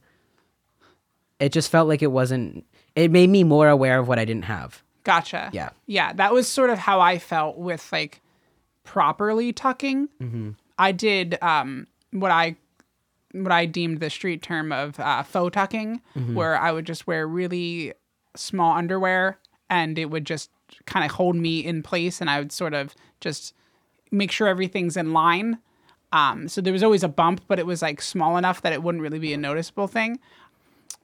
Speaker 2: It just felt like it wasn't. It made me more aware of what I didn't have.
Speaker 1: Gotcha.
Speaker 2: Yeah.
Speaker 1: Yeah. That was sort of how I felt with like properly tucking.
Speaker 2: Mm-hmm.
Speaker 1: I did um, what I what I deemed the street term of uh, faux tucking,
Speaker 2: Mm-hmm.
Speaker 1: where I would just wear really small underwear and it would just kind of hold me in place, and I would sort of just make sure everything's in line. Um, so there was always a bump, but it was like small enough that it wouldn't really be a noticeable thing.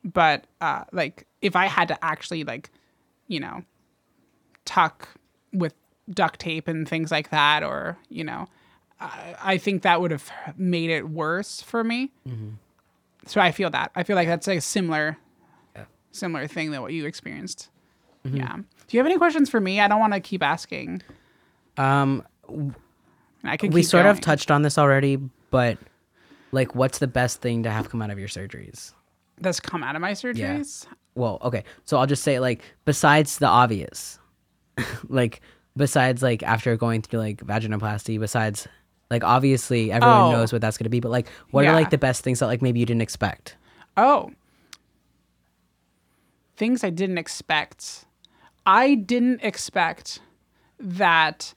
Speaker 1: But uh, like if I had to actually like, you know, tuck with duct tape and things like that, or you know, I, I think that would have made it worse for me. So I feel that I feel like that's a similar, similar thing that what you experienced. Yeah. Do you have any questions for me? I don't want to keep asking.
Speaker 2: Um,
Speaker 1: I can.
Speaker 2: we
Speaker 1: keep
Speaker 2: sort of touched on this already, but like, what's the best thing to have come out of your surgeries?
Speaker 1: That's come out of my surgeries.
Speaker 2: well okay so i'll just say like besides the obvious (laughs) like besides like after going through like vaginoplasty besides like obviously everyone
Speaker 1: Oh.
Speaker 2: knows what that's going to be but like what
Speaker 1: Yeah.
Speaker 2: are like the best things that like maybe you didn't expect
Speaker 1: Oh. Things I didn't expect. I didn't expect that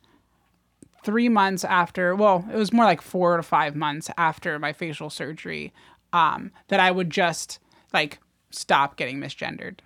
Speaker 1: three months after, well, it was more like four to five months after my facial surgery, um, that I would just like stop getting misgendered.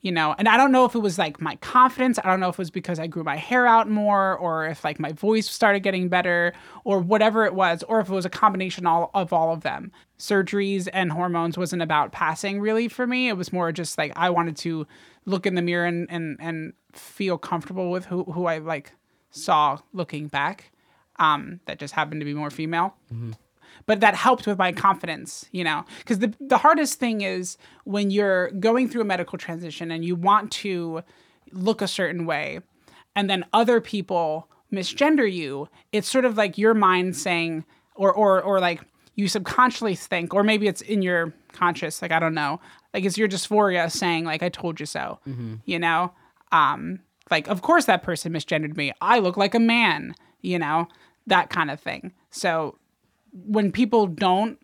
Speaker 1: You know, and I don't know if it was like my confidence. I don't know if it was because I grew my hair out more or if like my voice started getting better or whatever it was, or if it was a combination all, of all of them. Surgeries and hormones wasn't about passing really for me. It was more just like I wanted to look in the mirror and, and, and feel comfortable with who, who I like saw looking back. Um, that just happened to be more female but that helped with my confidence, you know, because the, the hardest thing is when you're going through a medical transition and you want to look a certain way and then other people misgender you, it's sort of like your mind saying, or, or, or like you subconsciously think, or maybe it's in your conscious, like, I don't know, like it's your dysphoria saying like, I told you so, you know? Um, like, of course that person misgendered me. I look like a man, you know, that kind of thing. So when people don't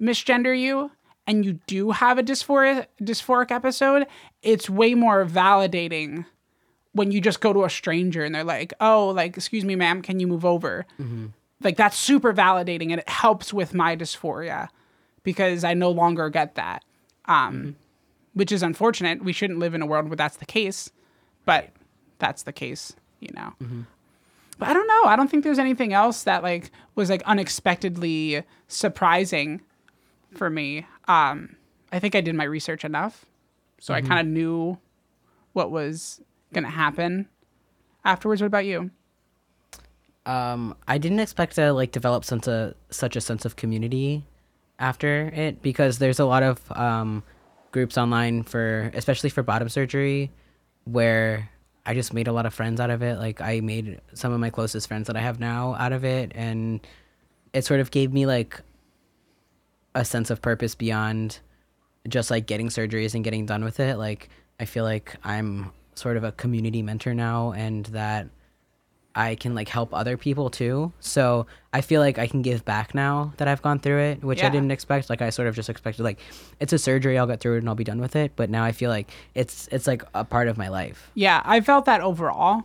Speaker 1: misgender you and you do have a dysphoric dysphoric episode, it's way more validating when you just go to a stranger and they're like, "Oh, like excuse me, ma'am, can you move over?" Mm-hmm. Like that's super validating and it helps with my dysphoria because I no longer get that. Um mm-hmm. which is unfortunate. We shouldn't live in a world where that's the case, but that's the case, you know. Mm-hmm. But I don't know. I don't think there's anything else that like was like unexpectedly surprising for me. Um, I think I did my research enough, so I kind of knew what was gonna happen afterwards. What about you?
Speaker 2: um i didn't expect to like develop sense of such a sense of community after it because there's a lot of um groups online for especially for bottom surgery where I just made a lot of friends out of it. Like I made some of my closest friends that I have now out of it and it sort of gave me like a sense of purpose beyond just like getting surgeries and getting done with it. Like I feel like I'm sort of a community mentor now and that I can like help other people too. So I feel like I can give back now that I've gone through it, which I didn't expect. Like I sort of just expected like it's a surgery, I'll get through it and I'll be done with it. But now I feel like it's it's like a part of my life.
Speaker 1: Yeah, I felt that overall,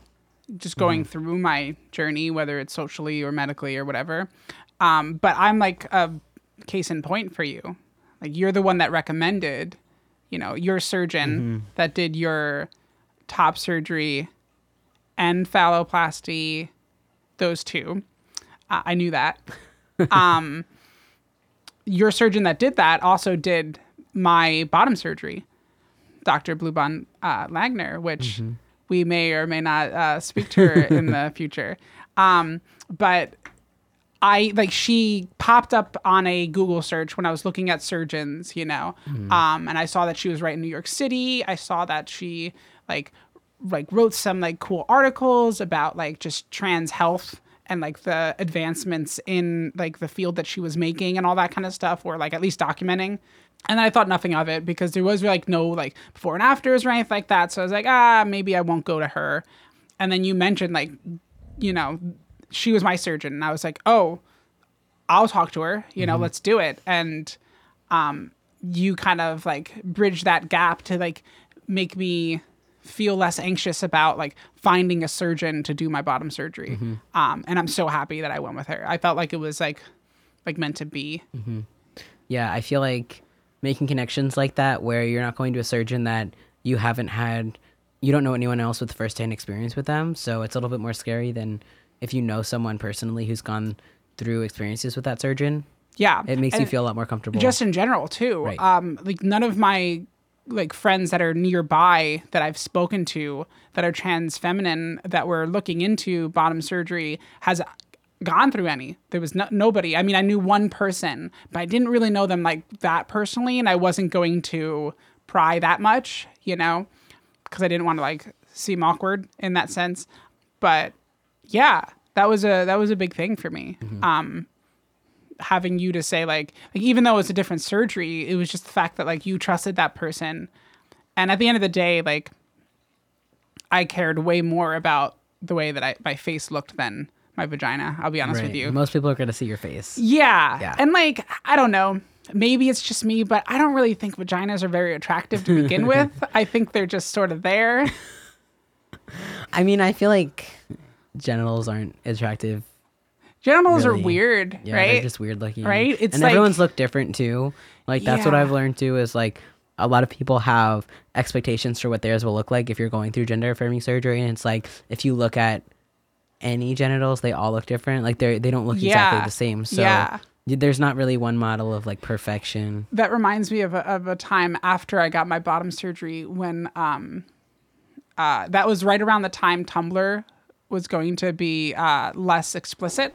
Speaker 1: just going through my journey, whether it's socially or medically or whatever. Um, but I'm like a case in point for you. Like you're the one that recommended, you know, your surgeon that did your top surgery and phalloplasty, those two. Uh, I knew that. (laughs) um, your surgeon that did that also did my bottom surgery. Dr. Bluebond uh, Langner, which we may or may not uh, speak to her in the (laughs) future. Um, but I like she popped up on a Google search when I was looking at surgeons, you know, um, and I saw that she was right in New York City. I saw that she like like wrote some like cool articles about like just trans health and like the advancements in like the field that she was making and all that kind of stuff, or like at least documenting. And I thought nothing of it because there was like no like before and afters or anything like that. So I was like, ah, maybe I won't go to her. And then you mentioned like, you know, she was my surgeon, and I was like, oh, I'll talk to her. You know, let's do it. And um, you kind of like bridge that gap to like make me feel less anxious about like finding a surgeon to do my bottom surgery. Um, and I'm so happy that I went with her. I felt like it was like like meant to be.
Speaker 2: Yeah, I feel like making connections like that where you're not going to a surgeon that you haven't had you don't know anyone else with first-hand experience with them, so it's a little bit more scary than if you know someone personally who's gone through experiences with that surgeon.
Speaker 1: Yeah,
Speaker 2: It makes you feel a lot more comfortable.
Speaker 1: just in general too.
Speaker 2: Right.
Speaker 1: Um, like none of my like friends that are nearby that I've spoken to that are trans feminine that were looking into bottom surgery has gone through any. There was no, nobody. I mean, I knew one person, but I didn't really know them like that personally, and I wasn't going to pry that much, you know, because I didn't want to like seem awkward in that sense. But yeah, that was a that was a big thing for me. Um, having you to say like like even though it's a different surgery it was just the fact that like you trusted that person and at the end of the day like i cared way more about the way that I, my face looked than my vagina i'll be honest with you
Speaker 2: Most people are going to see your face.
Speaker 1: yeah.
Speaker 2: Yeah.
Speaker 1: and like i don't know maybe it's just me but i don't really think vaginas are very attractive to begin (laughs) with i think they're just sort of there (laughs)
Speaker 2: I mean, I feel like genitals aren't attractive.
Speaker 1: Genitals
Speaker 2: Really.
Speaker 1: are weird
Speaker 2: Yeah,
Speaker 1: right
Speaker 2: they're just weird looking.
Speaker 1: Right? It's
Speaker 2: and
Speaker 1: like-
Speaker 2: everyone's look different too. Like that's what I've learned too is like a lot of people have expectations for what theirs will look like if you're going through gender affirming surgery and it's like if you look at any genitals they all look different like they they don't look exactly the same so
Speaker 1: Yeah.
Speaker 2: there's not really one model of like perfection
Speaker 1: that reminds me of a, of a time after I got my bottom surgery when um uh that was right around the time Tumblr was going to be uh less explicit.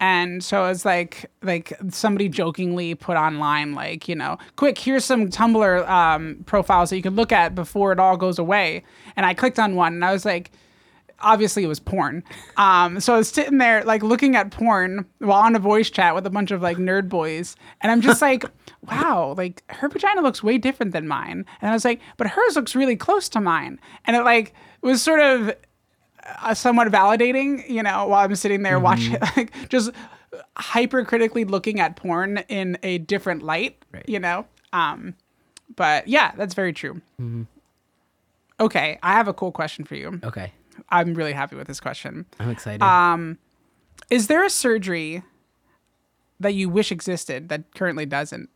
Speaker 1: And so it was like like somebody jokingly put online like, you know, quick, here's some Tumblr um profiles that you can look at before it all goes away. And I clicked on one and I was like obviously it was porn. Um, so I was sitting there like looking at porn while on a voice chat with a bunch of like nerd boys, and I'm just like, (laughs) wow, like her vagina looks way different than mine, and I was like, but hers looks really close to mine, and it like was sort of uh, somewhat validating, you know, while I'm sitting there watching, (laughs) like just hypercritically looking at porn in a different light,
Speaker 2: Right.
Speaker 1: you know. Um, but yeah, that's very true. Okay, I have a cool question for you.
Speaker 2: okay
Speaker 1: I'm really happy with this question.
Speaker 2: i'm excited
Speaker 1: Um, Is there a surgery that you wish existed that currently doesn't?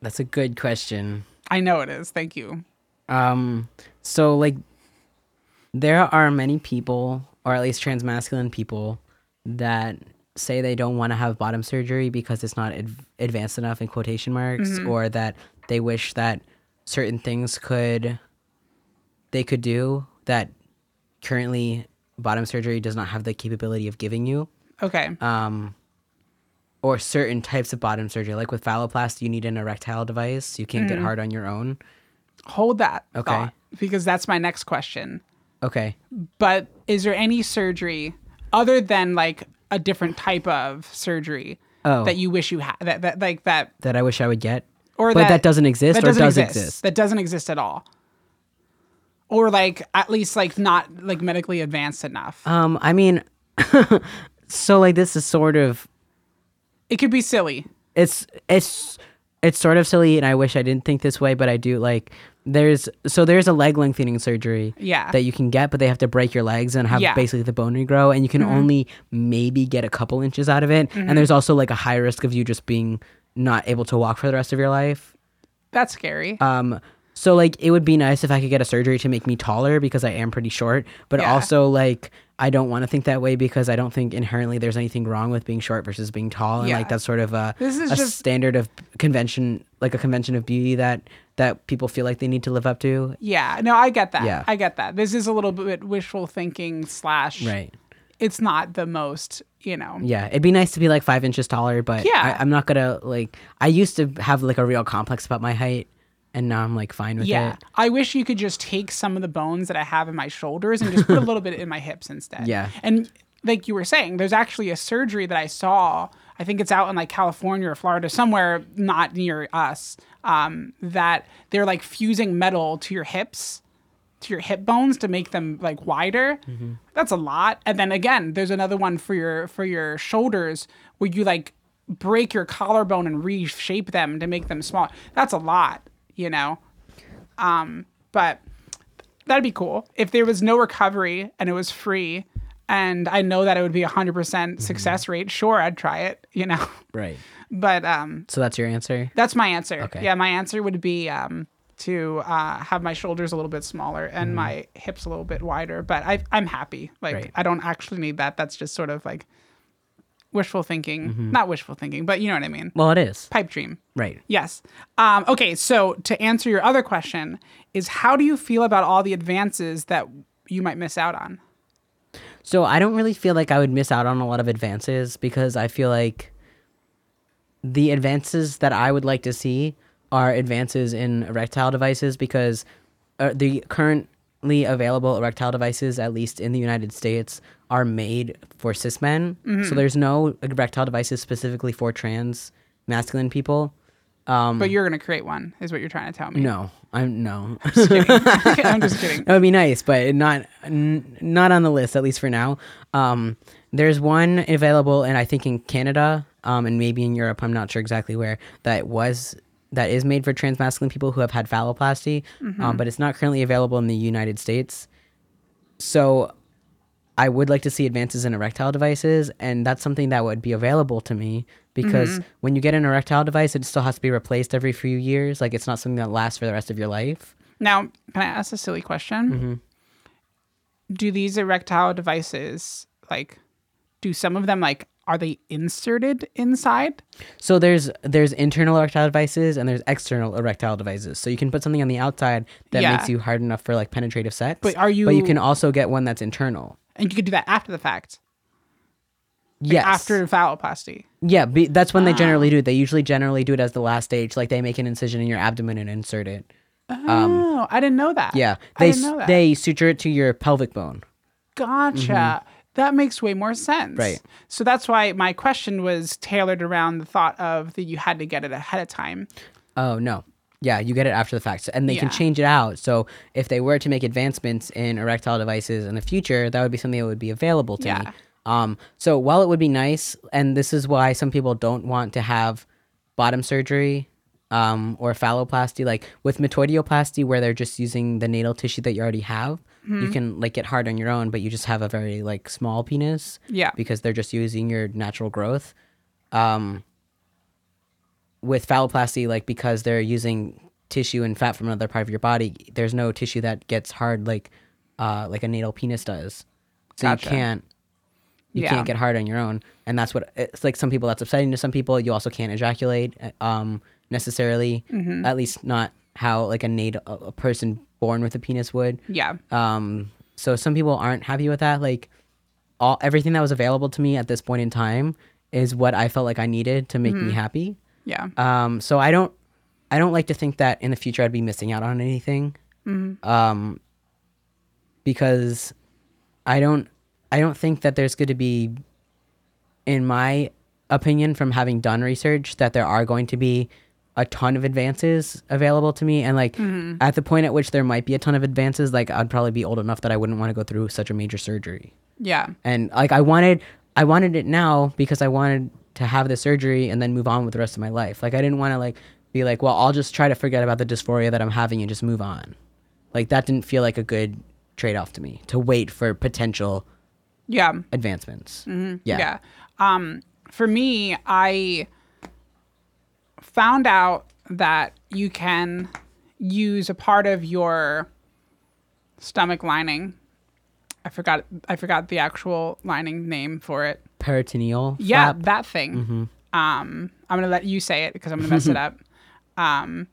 Speaker 2: that's a good question
Speaker 1: I know it is. Thank you.
Speaker 2: Um, so like, there are many people, or at least transmasculine people, that say they don't want to have bottom surgery because it's not ad- advanced enough in quotation marks, or that they wish that certain things could they could do that currently bottom surgery does not have the capability of giving you
Speaker 1: Okay.
Speaker 2: um, or certain types of bottom surgery. Like with phalloplasty, you need an erectile device. You can't get hard on your own.
Speaker 1: Hold that
Speaker 2: Okay.
Speaker 1: thought because that's my next question.
Speaker 2: Okay.
Speaker 1: But is there any surgery other than like a different type of surgery
Speaker 2: Oh.
Speaker 1: that you wish you had that, that like that
Speaker 2: That I wish I would get.
Speaker 1: or
Speaker 2: But
Speaker 1: that,
Speaker 2: doesn't exist
Speaker 1: that
Speaker 2: or
Speaker 1: doesn't
Speaker 2: does
Speaker 1: exist,
Speaker 2: exist?
Speaker 1: that doesn't exist at all or like at least like not like medically advanced enough.
Speaker 2: Um, I mean, (laughs) so like this is sort of
Speaker 1: it could be silly.
Speaker 2: it's it's it's sort of silly, and I wish I didn't think this way, but I do like. There's so there's a leg lengthening surgery
Speaker 1: Yeah.
Speaker 2: that you can get, but they have to break your legs and have
Speaker 1: Yeah.
Speaker 2: basically the bone regrow, and you can only maybe get a couple inches out of it. And there's also like a high risk of you just being not able to walk for the rest of your life.
Speaker 1: That's scary.
Speaker 2: Um, so like it would be nice if I could get a surgery to make me taller because I am pretty short, but
Speaker 1: Yeah.
Speaker 2: also like I don't want to think that way because I don't think inherently there's anything wrong with being short versus being tall, and
Speaker 1: Yeah.
Speaker 2: like that's sort of a
Speaker 1: This is
Speaker 2: a
Speaker 1: just-
Speaker 2: standard of convention, like a convention of beauty that that people feel like they need to live up to.
Speaker 1: yeah. No, I get that.
Speaker 2: Yeah.
Speaker 1: I get that. This is a little bit wishful thinking slash.
Speaker 2: Right.
Speaker 1: It's not the most, you know.
Speaker 2: Yeah, it'd be nice to be like five inches taller, but
Speaker 1: Yeah.
Speaker 2: I, I'm not gonna like. I used to have like a real complex about my height, and now I'm like fine with
Speaker 1: Yeah.
Speaker 2: it. Yeah.
Speaker 1: I wish you could just take some of the bones that I have in my shoulders and just put a little bit in my hips instead.
Speaker 2: Yeah.
Speaker 1: And like you were saying, there's actually a surgery that I saw. I think it's out in like California or Florida, somewhere not near us, um, that they're like fusing metal to your hips, to your hip bones to make them like wider. That's a lot. And then again, there's another one for your for your shoulders where you like break your collarbone and reshape them to make them small. That's a lot, you know. Um, but that'd be cool if there was no recovery and it was free and i know that it would be a 100% success rate sure i'd try it (laughs) you know
Speaker 2: Right.
Speaker 1: but um
Speaker 2: So that's your answer.
Speaker 1: that's my answer
Speaker 2: Okay.
Speaker 1: yeah my answer would be um to uh, have my shoulders a little bit smaller and my hips a little bit wider but I, i'm happy like
Speaker 2: Right.
Speaker 1: i don't actually need that that's just sort of like wishful thinking
Speaker 2: Mm-hmm.
Speaker 1: not wishful thinking but you know what i mean
Speaker 2: Well, it is.
Speaker 1: pipe dream
Speaker 2: Right.
Speaker 1: Yes. Um, okay, so to answer your other question, is how do you feel about all the advances that you might miss out on?
Speaker 2: So I don't really feel like I would miss out on a lot of advances because I feel like the advances that I would like to see are advances in erectile devices because uh, the currently available erectile devices, at least in the United States, are made for cis men. So there's no erectile devices specifically for trans masculine people. Um,
Speaker 1: But you're going to create one, is what you're trying to tell me.
Speaker 2: no, I'm no. (laughs) (laughs)
Speaker 1: I'm just kidding.
Speaker 2: That would be nice, but not n- not on the list at least for now. Um, there's one available, and I think in Canada, um, and maybe in Europe. I'm not sure exactly where that was. That is made for trans masculine people who have had phalloplasty, um, but it's not currently available in the United States. So, I would like to see advances in erectile devices, and that's something that would be available to me because when you get an erectile device, it still has to be replaced every few years. Like it's not something that lasts for the rest of your life.
Speaker 1: Now, can I ask a silly question?
Speaker 2: Mm-hmm.
Speaker 1: Do these erectile devices, like, do some of them, like, are they inserted inside?
Speaker 2: So there's there's internal erectile devices and there's external erectile devices. So you can put something on the outside that
Speaker 1: Yeah.
Speaker 2: makes you hard enough for like penetrative sex.
Speaker 1: But are you?
Speaker 2: But you- can also get one that's internal.
Speaker 1: And you could do that after the fact,
Speaker 2: Yes.
Speaker 1: after phalloplasty.
Speaker 2: Yeah, be, that's when they generally do it. They usually generally do it as the last stage. Like they make an incision in your abdomen and insert it.
Speaker 1: oh, I didn't know that.
Speaker 2: Um, Yeah.
Speaker 1: I
Speaker 2: They
Speaker 1: didn't know that.
Speaker 2: they suture it to your pelvic bone.
Speaker 1: Gotcha. That makes way more sense.
Speaker 2: Mm-hmm. Right.
Speaker 1: So that's why my question was tailored around the thought of that you had to get it ahead of time.
Speaker 2: Oh no. Yeah, you get it after the fact. And they can change it out. So if they were to make advancements in erectile devices in the future, that would be something that would be available to me.
Speaker 1: Yeah.
Speaker 2: Um, so while it would be nice, and this is why some people don't want to have bottom surgery um, or phalloplasty, like with metoidioplasty, where they're just using the natal tissue that you already have, you
Speaker 1: Mm-hmm.
Speaker 2: can like get hard on your own, but you just have a very like small penis
Speaker 1: Yeah.
Speaker 2: because they're just using your natural growth. Um, with phalloplasty, like because they're using tissue and fat from another part of your body, there's no tissue that gets hard like uh, like a natal penis does. So
Speaker 1: Gotcha.
Speaker 2: you can't you
Speaker 1: Yeah.
Speaker 2: can't get hard on your own, and that's what it's like. Some people that's upsetting to some people. You also can't ejaculate um, necessarily,
Speaker 1: Mm-hmm.
Speaker 2: at least not how like a natal a a person born with a penis would.
Speaker 1: Yeah.
Speaker 2: Um, so some people aren't happy with that. Like all everything that was available to me at this point in time is what I felt like I needed to make
Speaker 1: Mm-hmm.
Speaker 2: me happy.
Speaker 1: Yeah.
Speaker 2: Um, so I don't I don't like to think that in the future I'd be missing out on anything. Um, because I don't I don't think that there's going to be in my opinion from having done research that there are going to be a ton of advances available to me and like at the point at which there might be a ton of advances like I'd probably be old enough that I wouldn't want to go through such a major surgery.
Speaker 1: Yeah.
Speaker 2: And like I wanted I wanted it now because I wanted to have the surgery and then move on with the rest of my life. Like I didn't want to like be like, well, I'll just try to forget about the dysphoria that I'm having and just move on. Like that didn't feel like a good trade-off to me to wait for potential
Speaker 1: Yeah.
Speaker 2: advancements. Yeah.
Speaker 1: Mm-hmm. Yeah. Um, for me, I found out that you can use a part of your stomach lining. I forgot. I forgot the actual lining name for it.
Speaker 2: Peritoneal
Speaker 1: Yeah,
Speaker 2: flap.
Speaker 1: that thing. Um, I'm gonna let you say it because I'm gonna mess it up. (laughs) Um,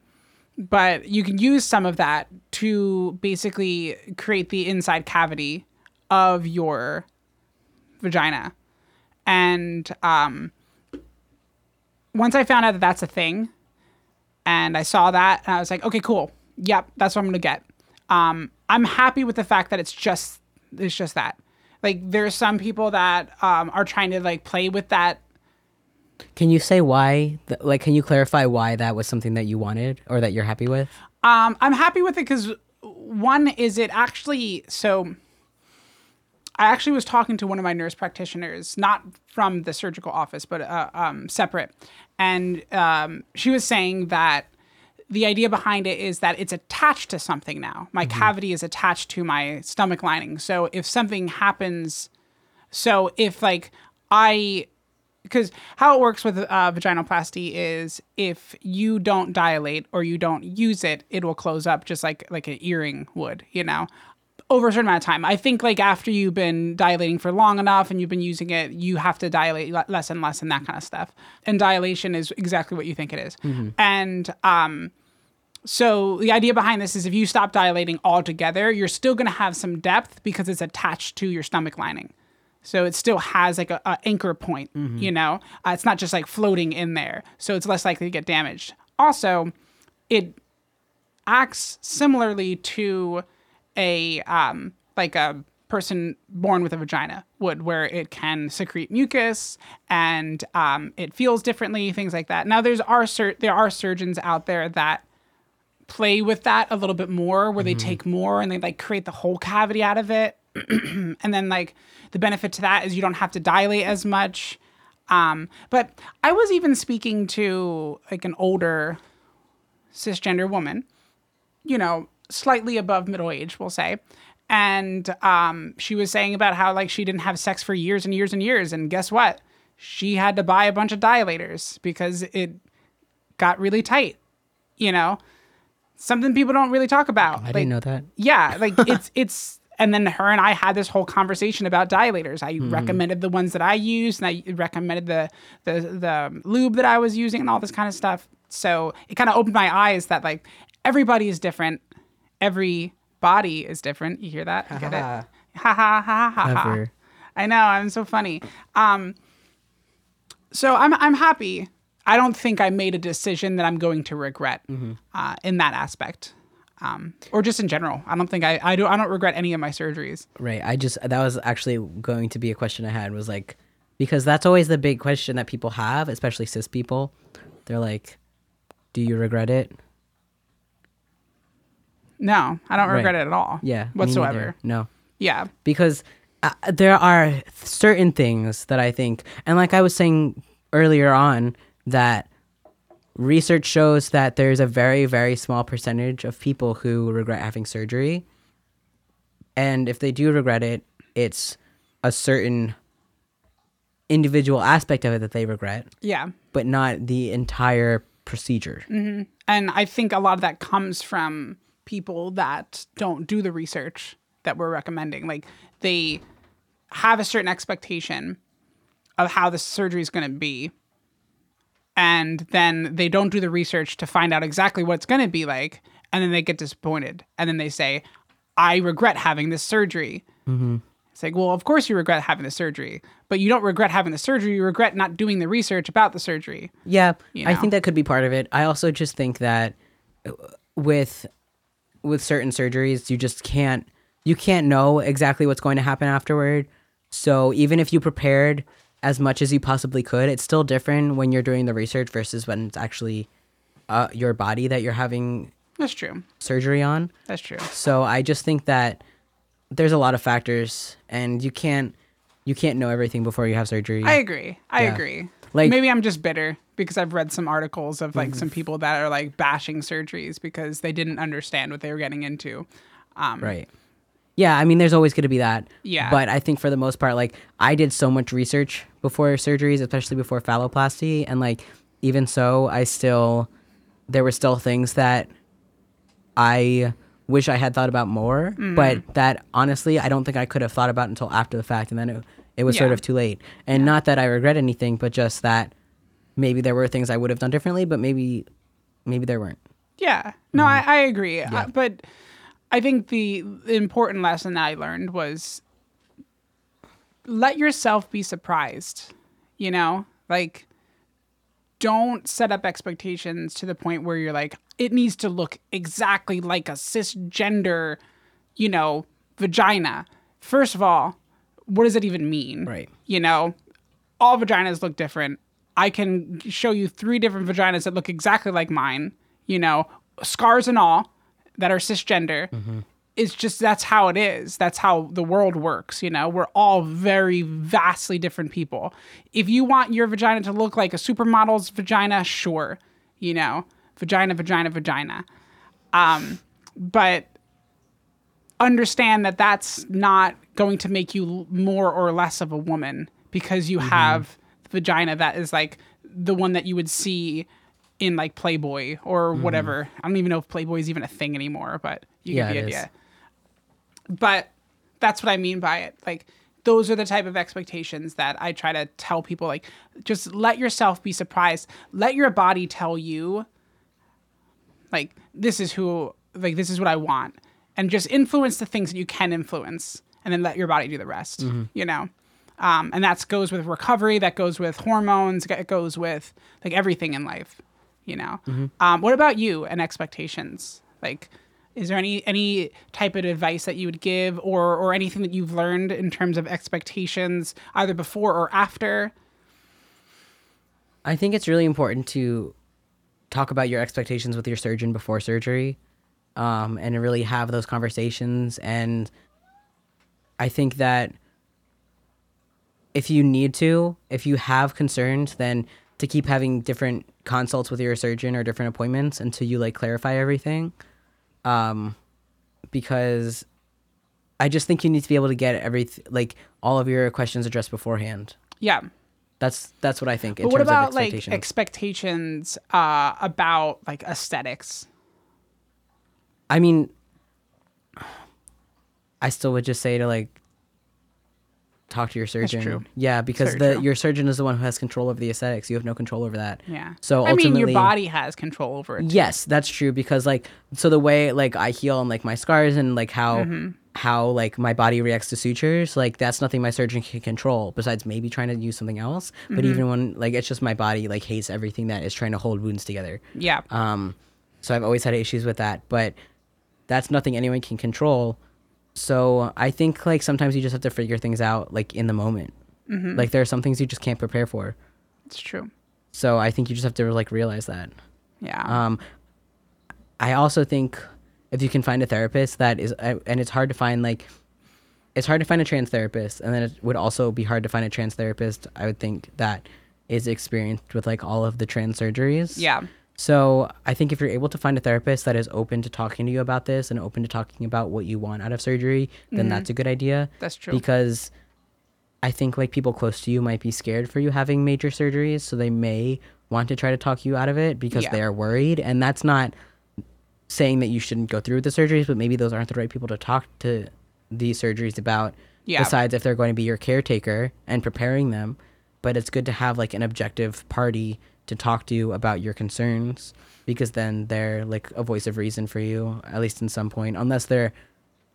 Speaker 1: but you can use some of that to basically create the inside cavity of your vagina. And um, once I found out that that's a thing, and I saw that, and I was like, okay, cool. Yep, that's what I'm gonna get. Um, I'm happy with the fact that it's just it's just that. Like there's some people that um, are trying to like play with that.
Speaker 2: Can you say why? th- Like, can you clarify why that was something that you wanted or that you're happy with?
Speaker 1: Um, I'm happy with it because one is it actually so. I actually was talking to one of my nurse practitioners, not from the surgical office, but uh, um, separate, and um, she was saying that the idea behind it is that it's attached to something now. My cavity is attached to my stomach lining, so if something happens, so if like I because how it works with uh, vaginoplasty is if you don't dilate or you don't use it, it will close up just like like an earring would, you know, over a certain amount of time. I think like after you've been dilating for long enough and you've been using it, you have to dilate less and less and that kind of stuff. And dilation is exactly what you think it is. And um, so the idea behind this is if you stop dilating altogether, you're still going to have some depth because it's attached to your stomach lining. So it still has like a, a anchor point, you know. Uh, it's not just like floating in there, so it's less likely to get damaged. Also, it acts similarly to a um, like a person born with a vagina would, where it can secrete mucus and um, it feels differently, things like that. Now, there's are sur- there are surgeons out there that play with that a little bit more, where they take more and they like create the whole cavity out of it, (clears throat) and then like the benefit to that is you don't have to dilate as much. Um, but I was even speaking to like an older cisgender woman, you know, slightly above middle age, we'll say. And um, she was saying about how like she didn't have sex for years and years and years. And guess what? She had to buy a bunch of dilators because it got really tight, you know? Something people don't really talk about.
Speaker 2: I didn't know that.
Speaker 1: Yeah, like (laughs) it's it's and then her and I had this whole conversation about dilators. I recommended the ones that I used and I recommended the the the lube that I was using and all this kind of stuff. So it kind of opened my eyes that like everybody is different. Every body is different. You hear that? You get it? Ha ha ha ha ha. ha. I know, I'm so funny. Um so I'm I'm happy. I don't think I made a decision that I'm going to regret uh, in that aspect, um, or just in general. I don't think I I do I don't regret any of my surgeries.
Speaker 2: Right. I just that was actually going to be a question I had was like because that's always the big question that people have, especially cis people. They're like, "Do you regret it?"
Speaker 1: No, I don't
Speaker 2: Right.
Speaker 1: regret it at all.
Speaker 2: Yeah.
Speaker 1: whatsoever.
Speaker 2: No.
Speaker 1: Yeah,
Speaker 2: because uh, there are certain things that I think, and like I was saying earlier on, that research shows that there's a very, very small percentage of people who regret having surgery. And if they do regret it, it's a certain individual aspect of it that they regret,
Speaker 1: yeah.
Speaker 2: but not the entire procedure. Mm-hmm.
Speaker 1: And I think a lot of that comes from people that don't do the research that we're recommending. Like they have a certain expectation of how the surgery is going to be. And then they don't do the research to find out exactly what it's going to be like. And then they get disappointed. And then they say, I regret having this surgery. It's like, well, of course you regret having the surgery, but you don't regret having the surgery. You regret not doing the research about the surgery.
Speaker 2: Yeah,
Speaker 1: You
Speaker 2: I think that could be part of it. I also just think that uh, with with certain surgeries, you just can't you can't know exactly what's going to happen afterward. So even if you prepared as much as you possibly could, it's still different when you're doing the research versus when it's actually uh, your body that you're having
Speaker 1: That's true.
Speaker 2: surgery on.
Speaker 1: That's true.
Speaker 2: So I just think that there's a lot of factors, and you can't you can't know everything before you have surgery.
Speaker 1: I agree. I
Speaker 2: Yeah.
Speaker 1: agree.
Speaker 2: Like- Mm-hmm.
Speaker 1: maybe I'm just bitter because I've read some articles of like some people that are like bashing surgeries because they didn't understand what they were getting into. Um,
Speaker 2: Right. Yeah, I mean, there's always going to be that.
Speaker 1: Yeah.
Speaker 2: But I think for the most part, like, I did so much research before surgeries, especially before phalloplasty. And, like, even so, I still, there were still things that I wish I had thought about more.
Speaker 1: Mm.
Speaker 2: But that, honestly, I don't think I could have thought about until after the fact. And then it, it was sort of too late. And not that I regret anything, but just that maybe there were things I would have done differently, but maybe, maybe there weren't.
Speaker 1: Yeah. No, I, I agree.
Speaker 2: Mm-hmm. Yeah.
Speaker 1: Uh, but I think the, important lesson that I learned was let yourself be surprised. You know, like don't set up expectations to the point where you're like, it needs to look exactly like a cisgender, you know, vagina. First of all, what does it even mean?
Speaker 2: Right.
Speaker 1: You know, all vaginas look different. I can show you three different vaginas that look exactly like mine, you know, scars and all that are cisgender. It's just that's how it is. That's how the world works, you know. We're all very vastly different people. If you want your vagina to look like a supermodel's vagina, sure, you know, vagina, vagina, vagina. Um, but understand that that's not going to make you more or less of a woman because you have the vagina that is like the one that you would see in like Playboy or whatever. I don't even know if Playboy is even a thing anymore, but you
Speaker 2: Yeah,
Speaker 1: get the
Speaker 2: it is.
Speaker 1: idea. But that's what I mean by it. Like those are the type of expectations that I try to tell people like just let yourself be surprised. Let your body tell you like this is who like this is what I want and just influence the things that you can influence and then let your body do the rest, you know. Um, and that goes with recovery, that goes with hormones, it goes with like everything in life, you know. Um, what about you and expectations? Like is there any any type of advice that you would give or or anything that you've learned in terms of expectations either before or after?
Speaker 2: I think it's really important to talk about your expectations with your surgeon before surgery, um, and really have those conversations. And I think that if you need to, if you have concerns, then to keep having different consults with your surgeon or different appointments until you like clarify everything, um, because I just think you need to be able to get every like all of your questions addressed beforehand.
Speaker 1: Yeah.
Speaker 2: That's that's what I think. In
Speaker 1: But what
Speaker 2: terms
Speaker 1: about
Speaker 2: of
Speaker 1: like
Speaker 2: expectations.
Speaker 1: expectations uh, about like aesthetics?
Speaker 2: I mean, I still would just say to like talk to your surgeon. Yeah, because the
Speaker 1: true.
Speaker 2: your surgeon is the one who has control over the aesthetics. You have no control over that.
Speaker 1: Yeah.
Speaker 2: So ultimately.
Speaker 1: I mean, your body has control over it. too.
Speaker 2: Yes, that's true because like so the way like I heal and like my scars and like how
Speaker 1: Mm-hmm.
Speaker 2: how like my body reacts to sutures, like that's nothing my surgeon can control besides maybe trying to use something else. But
Speaker 1: Mm-hmm.
Speaker 2: even when like it's just my body like hates everything that is trying to hold wounds together.
Speaker 1: Yeah.
Speaker 2: Um, so I've always had issues with that, but that's nothing anyone can control. So I think like sometimes you just have to figure things out like in the moment.
Speaker 1: Mm-hmm.
Speaker 2: Like there are some things you just can't prepare for.
Speaker 1: it's true.
Speaker 2: So I think you just have to like realize that.
Speaker 1: Yeah.
Speaker 2: Um, I also think if you can find a therapist that is, uh, and it's hard to find like, it's hard to find a trans therapist, and then it would also be hard to find a trans therapist. I would think that is experienced with like all of the trans surgeries.
Speaker 1: yeah.
Speaker 2: So I think if you're able to find a therapist that is open to talking to you about this and open to talking about what you want out of surgery, then mm-hmm. that's a good idea.
Speaker 1: That's true.
Speaker 2: Because I think like people close to you might be scared for you having major surgeries, so they may want to try to talk you out of it because
Speaker 1: Yeah.
Speaker 2: they're worried. And that's not saying that you shouldn't go through with the surgeries, but maybe those aren't the right people to talk to these surgeries about.
Speaker 1: Yeah.
Speaker 2: Besides if they're going to be your caretaker and preparing them, but it's good to have like an objective party to talk to you about your concerns because then they're like a voice of reason for you at least in some point unless they're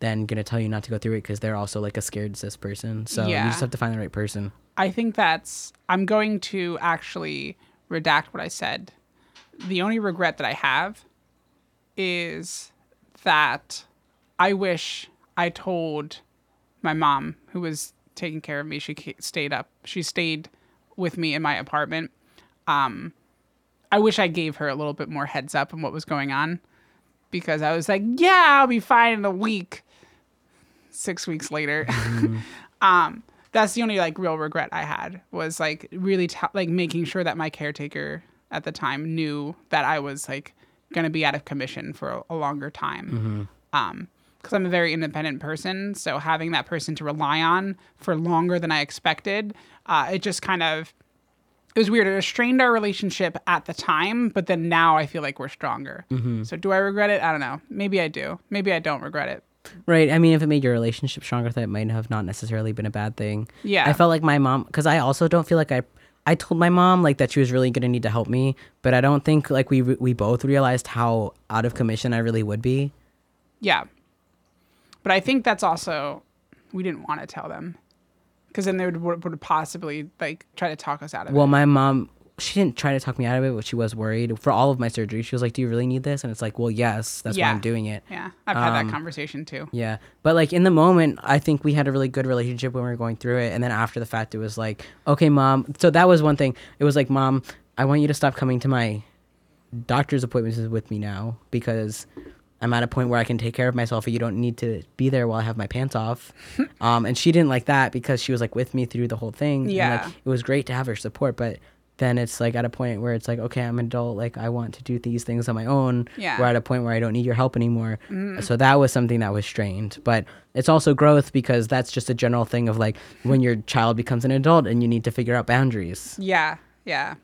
Speaker 2: then gonna tell you not to go through it because they're also like a scared cis person so you just have to find the right person
Speaker 1: I think that's. I'm going to actually redact what I said. The only regret that I have is that I wish I told my mom, who was taking care of me. She stayed up. She stayed with me in my apartment. Um, I wish I gave her a little bit more heads up on what was going on because I was like, yeah, I'll be fine in a week. Six weeks later. (laughs) um, that's the only like real regret I had was like really t- like making sure that my caretaker at the time knew that I was like going to be out of commission for a, a longer time. Um, because I'm a very independent person, so having that person to rely on for longer than I expected, uh, it just kind of it was weird. It strained our relationship at the time, but then now I feel like we're stronger. Mm-hmm. So do I regret it? I don't know. Maybe I do. Maybe I don't regret it.
Speaker 2: Right. I mean, if it made your relationship stronger, that might have not necessarily been a bad thing.
Speaker 1: Yeah.
Speaker 2: I felt like my mom, because I also don't feel like I, I told my mom like that she was really gonna need to help me, but I don't think like we we both realized how out of commission I really would be.
Speaker 1: Yeah. But I think that's also we didn't want to tell them because then they would, would possibly like try to talk us out of
Speaker 2: Well,
Speaker 1: it.
Speaker 2: Well, my mom, she didn't try to talk me out of it, but she was worried for all of my surgery. She was like, "Do you really need this?" And it's like, "Well, yes, that's why I'm doing it."
Speaker 1: Yeah, I've had
Speaker 2: Um,
Speaker 1: that conversation too.
Speaker 2: Yeah. But like in the moment, I think we had a really good relationship when we were going through it. And then after the fact, it was like, okay, mom. So that was one thing. It was like, mom, I want you to stop coming to my doctor's appointments with me now because I'm at a point where I can take care of myself and you don't need to be there while I have my pants off. (laughs) um, and she didn't like that because she was like with me through the whole thing. And,
Speaker 1: Yeah.
Speaker 2: like, it was great to have her support, but then it's like at a point where it's like, okay, I'm an adult. Like I want to do these things on my own.
Speaker 1: Yeah.
Speaker 2: We're at a point where I don't need your help anymore. So that was something that was strained. But it's also growth because that's just a general thing of like when your (laughs) child becomes an adult and you need to figure out boundaries.
Speaker 1: Yeah, yeah.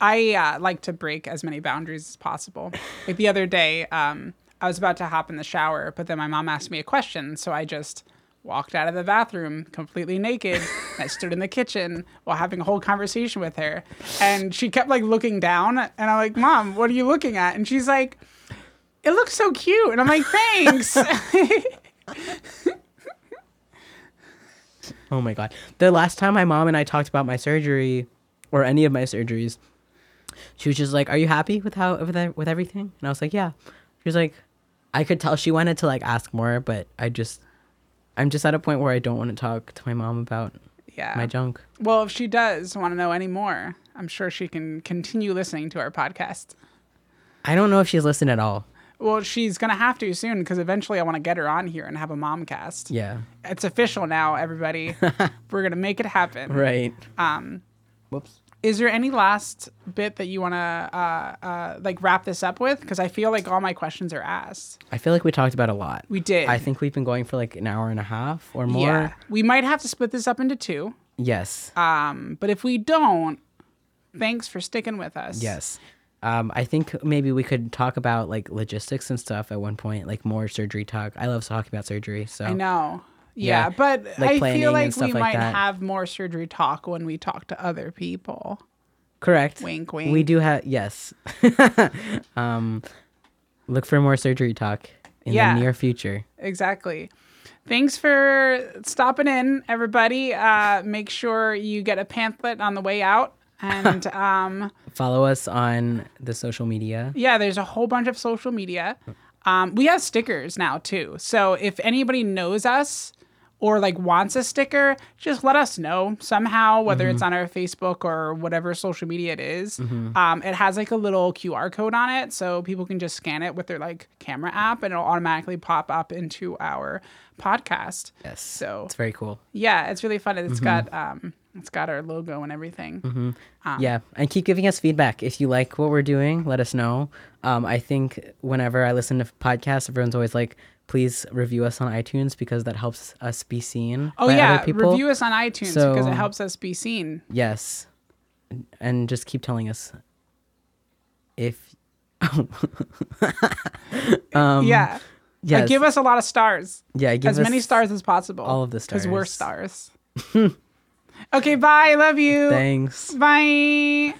Speaker 1: I uh, like to break as many boundaries as possible. Like the other day, um, I was about to hop in the shower, but then my mom asked me a question, so I just walked out of the bathroom completely naked. I stood in the kitchen while having a whole conversation with her, and she kept like looking down, and I'm like, "Mom, what are you looking at?" And she's like, "It looks so cute," and I'm like, "Thanks." (laughs)
Speaker 2: Oh my god. The last time my mom and I talked about my surgery or any of my surgeries, she was just like, "Are you happy with how with, everything?" And I was like, "Yeah." She was like, I could tell she wanted to like ask more, but I just I'm just at a point where I don't want to talk to my mom about
Speaker 1: yeah.
Speaker 2: my junk.
Speaker 1: Well, if she does want to know any more, I'm sure she can continue listening to our podcast.
Speaker 2: I don't know if she's listened at all.
Speaker 1: Well, she's gonna have to soon because eventually I want to get her on here and have a mom cast.
Speaker 2: Yeah.
Speaker 1: It's official now, everybody. (laughs) We're gonna make it happen.
Speaker 2: Right.
Speaker 1: Um,
Speaker 2: Whoops.
Speaker 1: Is there any last bit that you want to uh, uh, like wrap this up with? Because I feel like all my questions are asked.
Speaker 2: I feel like we talked about a lot.
Speaker 1: We did.
Speaker 2: I think we've been going for like an hour and a half or more.
Speaker 1: Yeah. We might have to split this up into two.
Speaker 2: Yes.
Speaker 1: Um, but if we don't, thanks for sticking with us.
Speaker 2: Yes. Um, I think maybe we could talk about like logistics and stuff at one point, like more surgery talk. I love talking about surgery. So
Speaker 1: I know. Yeah,
Speaker 2: Yeah,
Speaker 1: but
Speaker 2: like
Speaker 1: I feel like we
Speaker 2: like
Speaker 1: might
Speaker 2: that.
Speaker 1: have more surgery talk when we talk to other people.
Speaker 2: correct.
Speaker 1: Wink, wink.
Speaker 2: We do have yes. (laughs) um, look for more surgery talk in
Speaker 1: Yeah.
Speaker 2: the near future.
Speaker 1: Exactly. Thanks for stopping in, everybody. Uh, make sure you get a pamphlet on the way out. And (laughs) um,
Speaker 2: Follow us on the social media.
Speaker 1: yeah, there's a whole bunch of social media. Um, we have stickers now too. So if anybody knows us or like wants a sticker, just let us know somehow, whether it's on our Facebook or whatever social media it is. Um, it has like a little QR code on it, so people can just scan it with their like camera app, and it'll automatically pop up into our podcast.
Speaker 2: Yes.
Speaker 1: So
Speaker 2: It's very cool.
Speaker 1: yeah, it's really fun. It's got um, it's got our logo and everything. Um,
Speaker 2: yeah, and keep giving us feedback. If you like what we're doing, let us know. Um, I think whenever I listen to podcasts, everyone's always like, "Please review us on iTunes because that helps us be seen."
Speaker 1: Oh
Speaker 2: by
Speaker 1: yeah,
Speaker 2: other people.
Speaker 1: review us on iTunes because it helps us be seen.
Speaker 2: Yes, and just keep telling us if. (laughs) um,
Speaker 1: yeah.
Speaker 2: Yes.
Speaker 1: Like, give us a lot of stars.
Speaker 2: yeah. Give
Speaker 1: as many stars as possible.
Speaker 2: all of the
Speaker 1: Because we're
Speaker 2: stars.
Speaker 1: stars. (laughs) okay, bye. Love you.
Speaker 2: Thanks.
Speaker 1: Bye.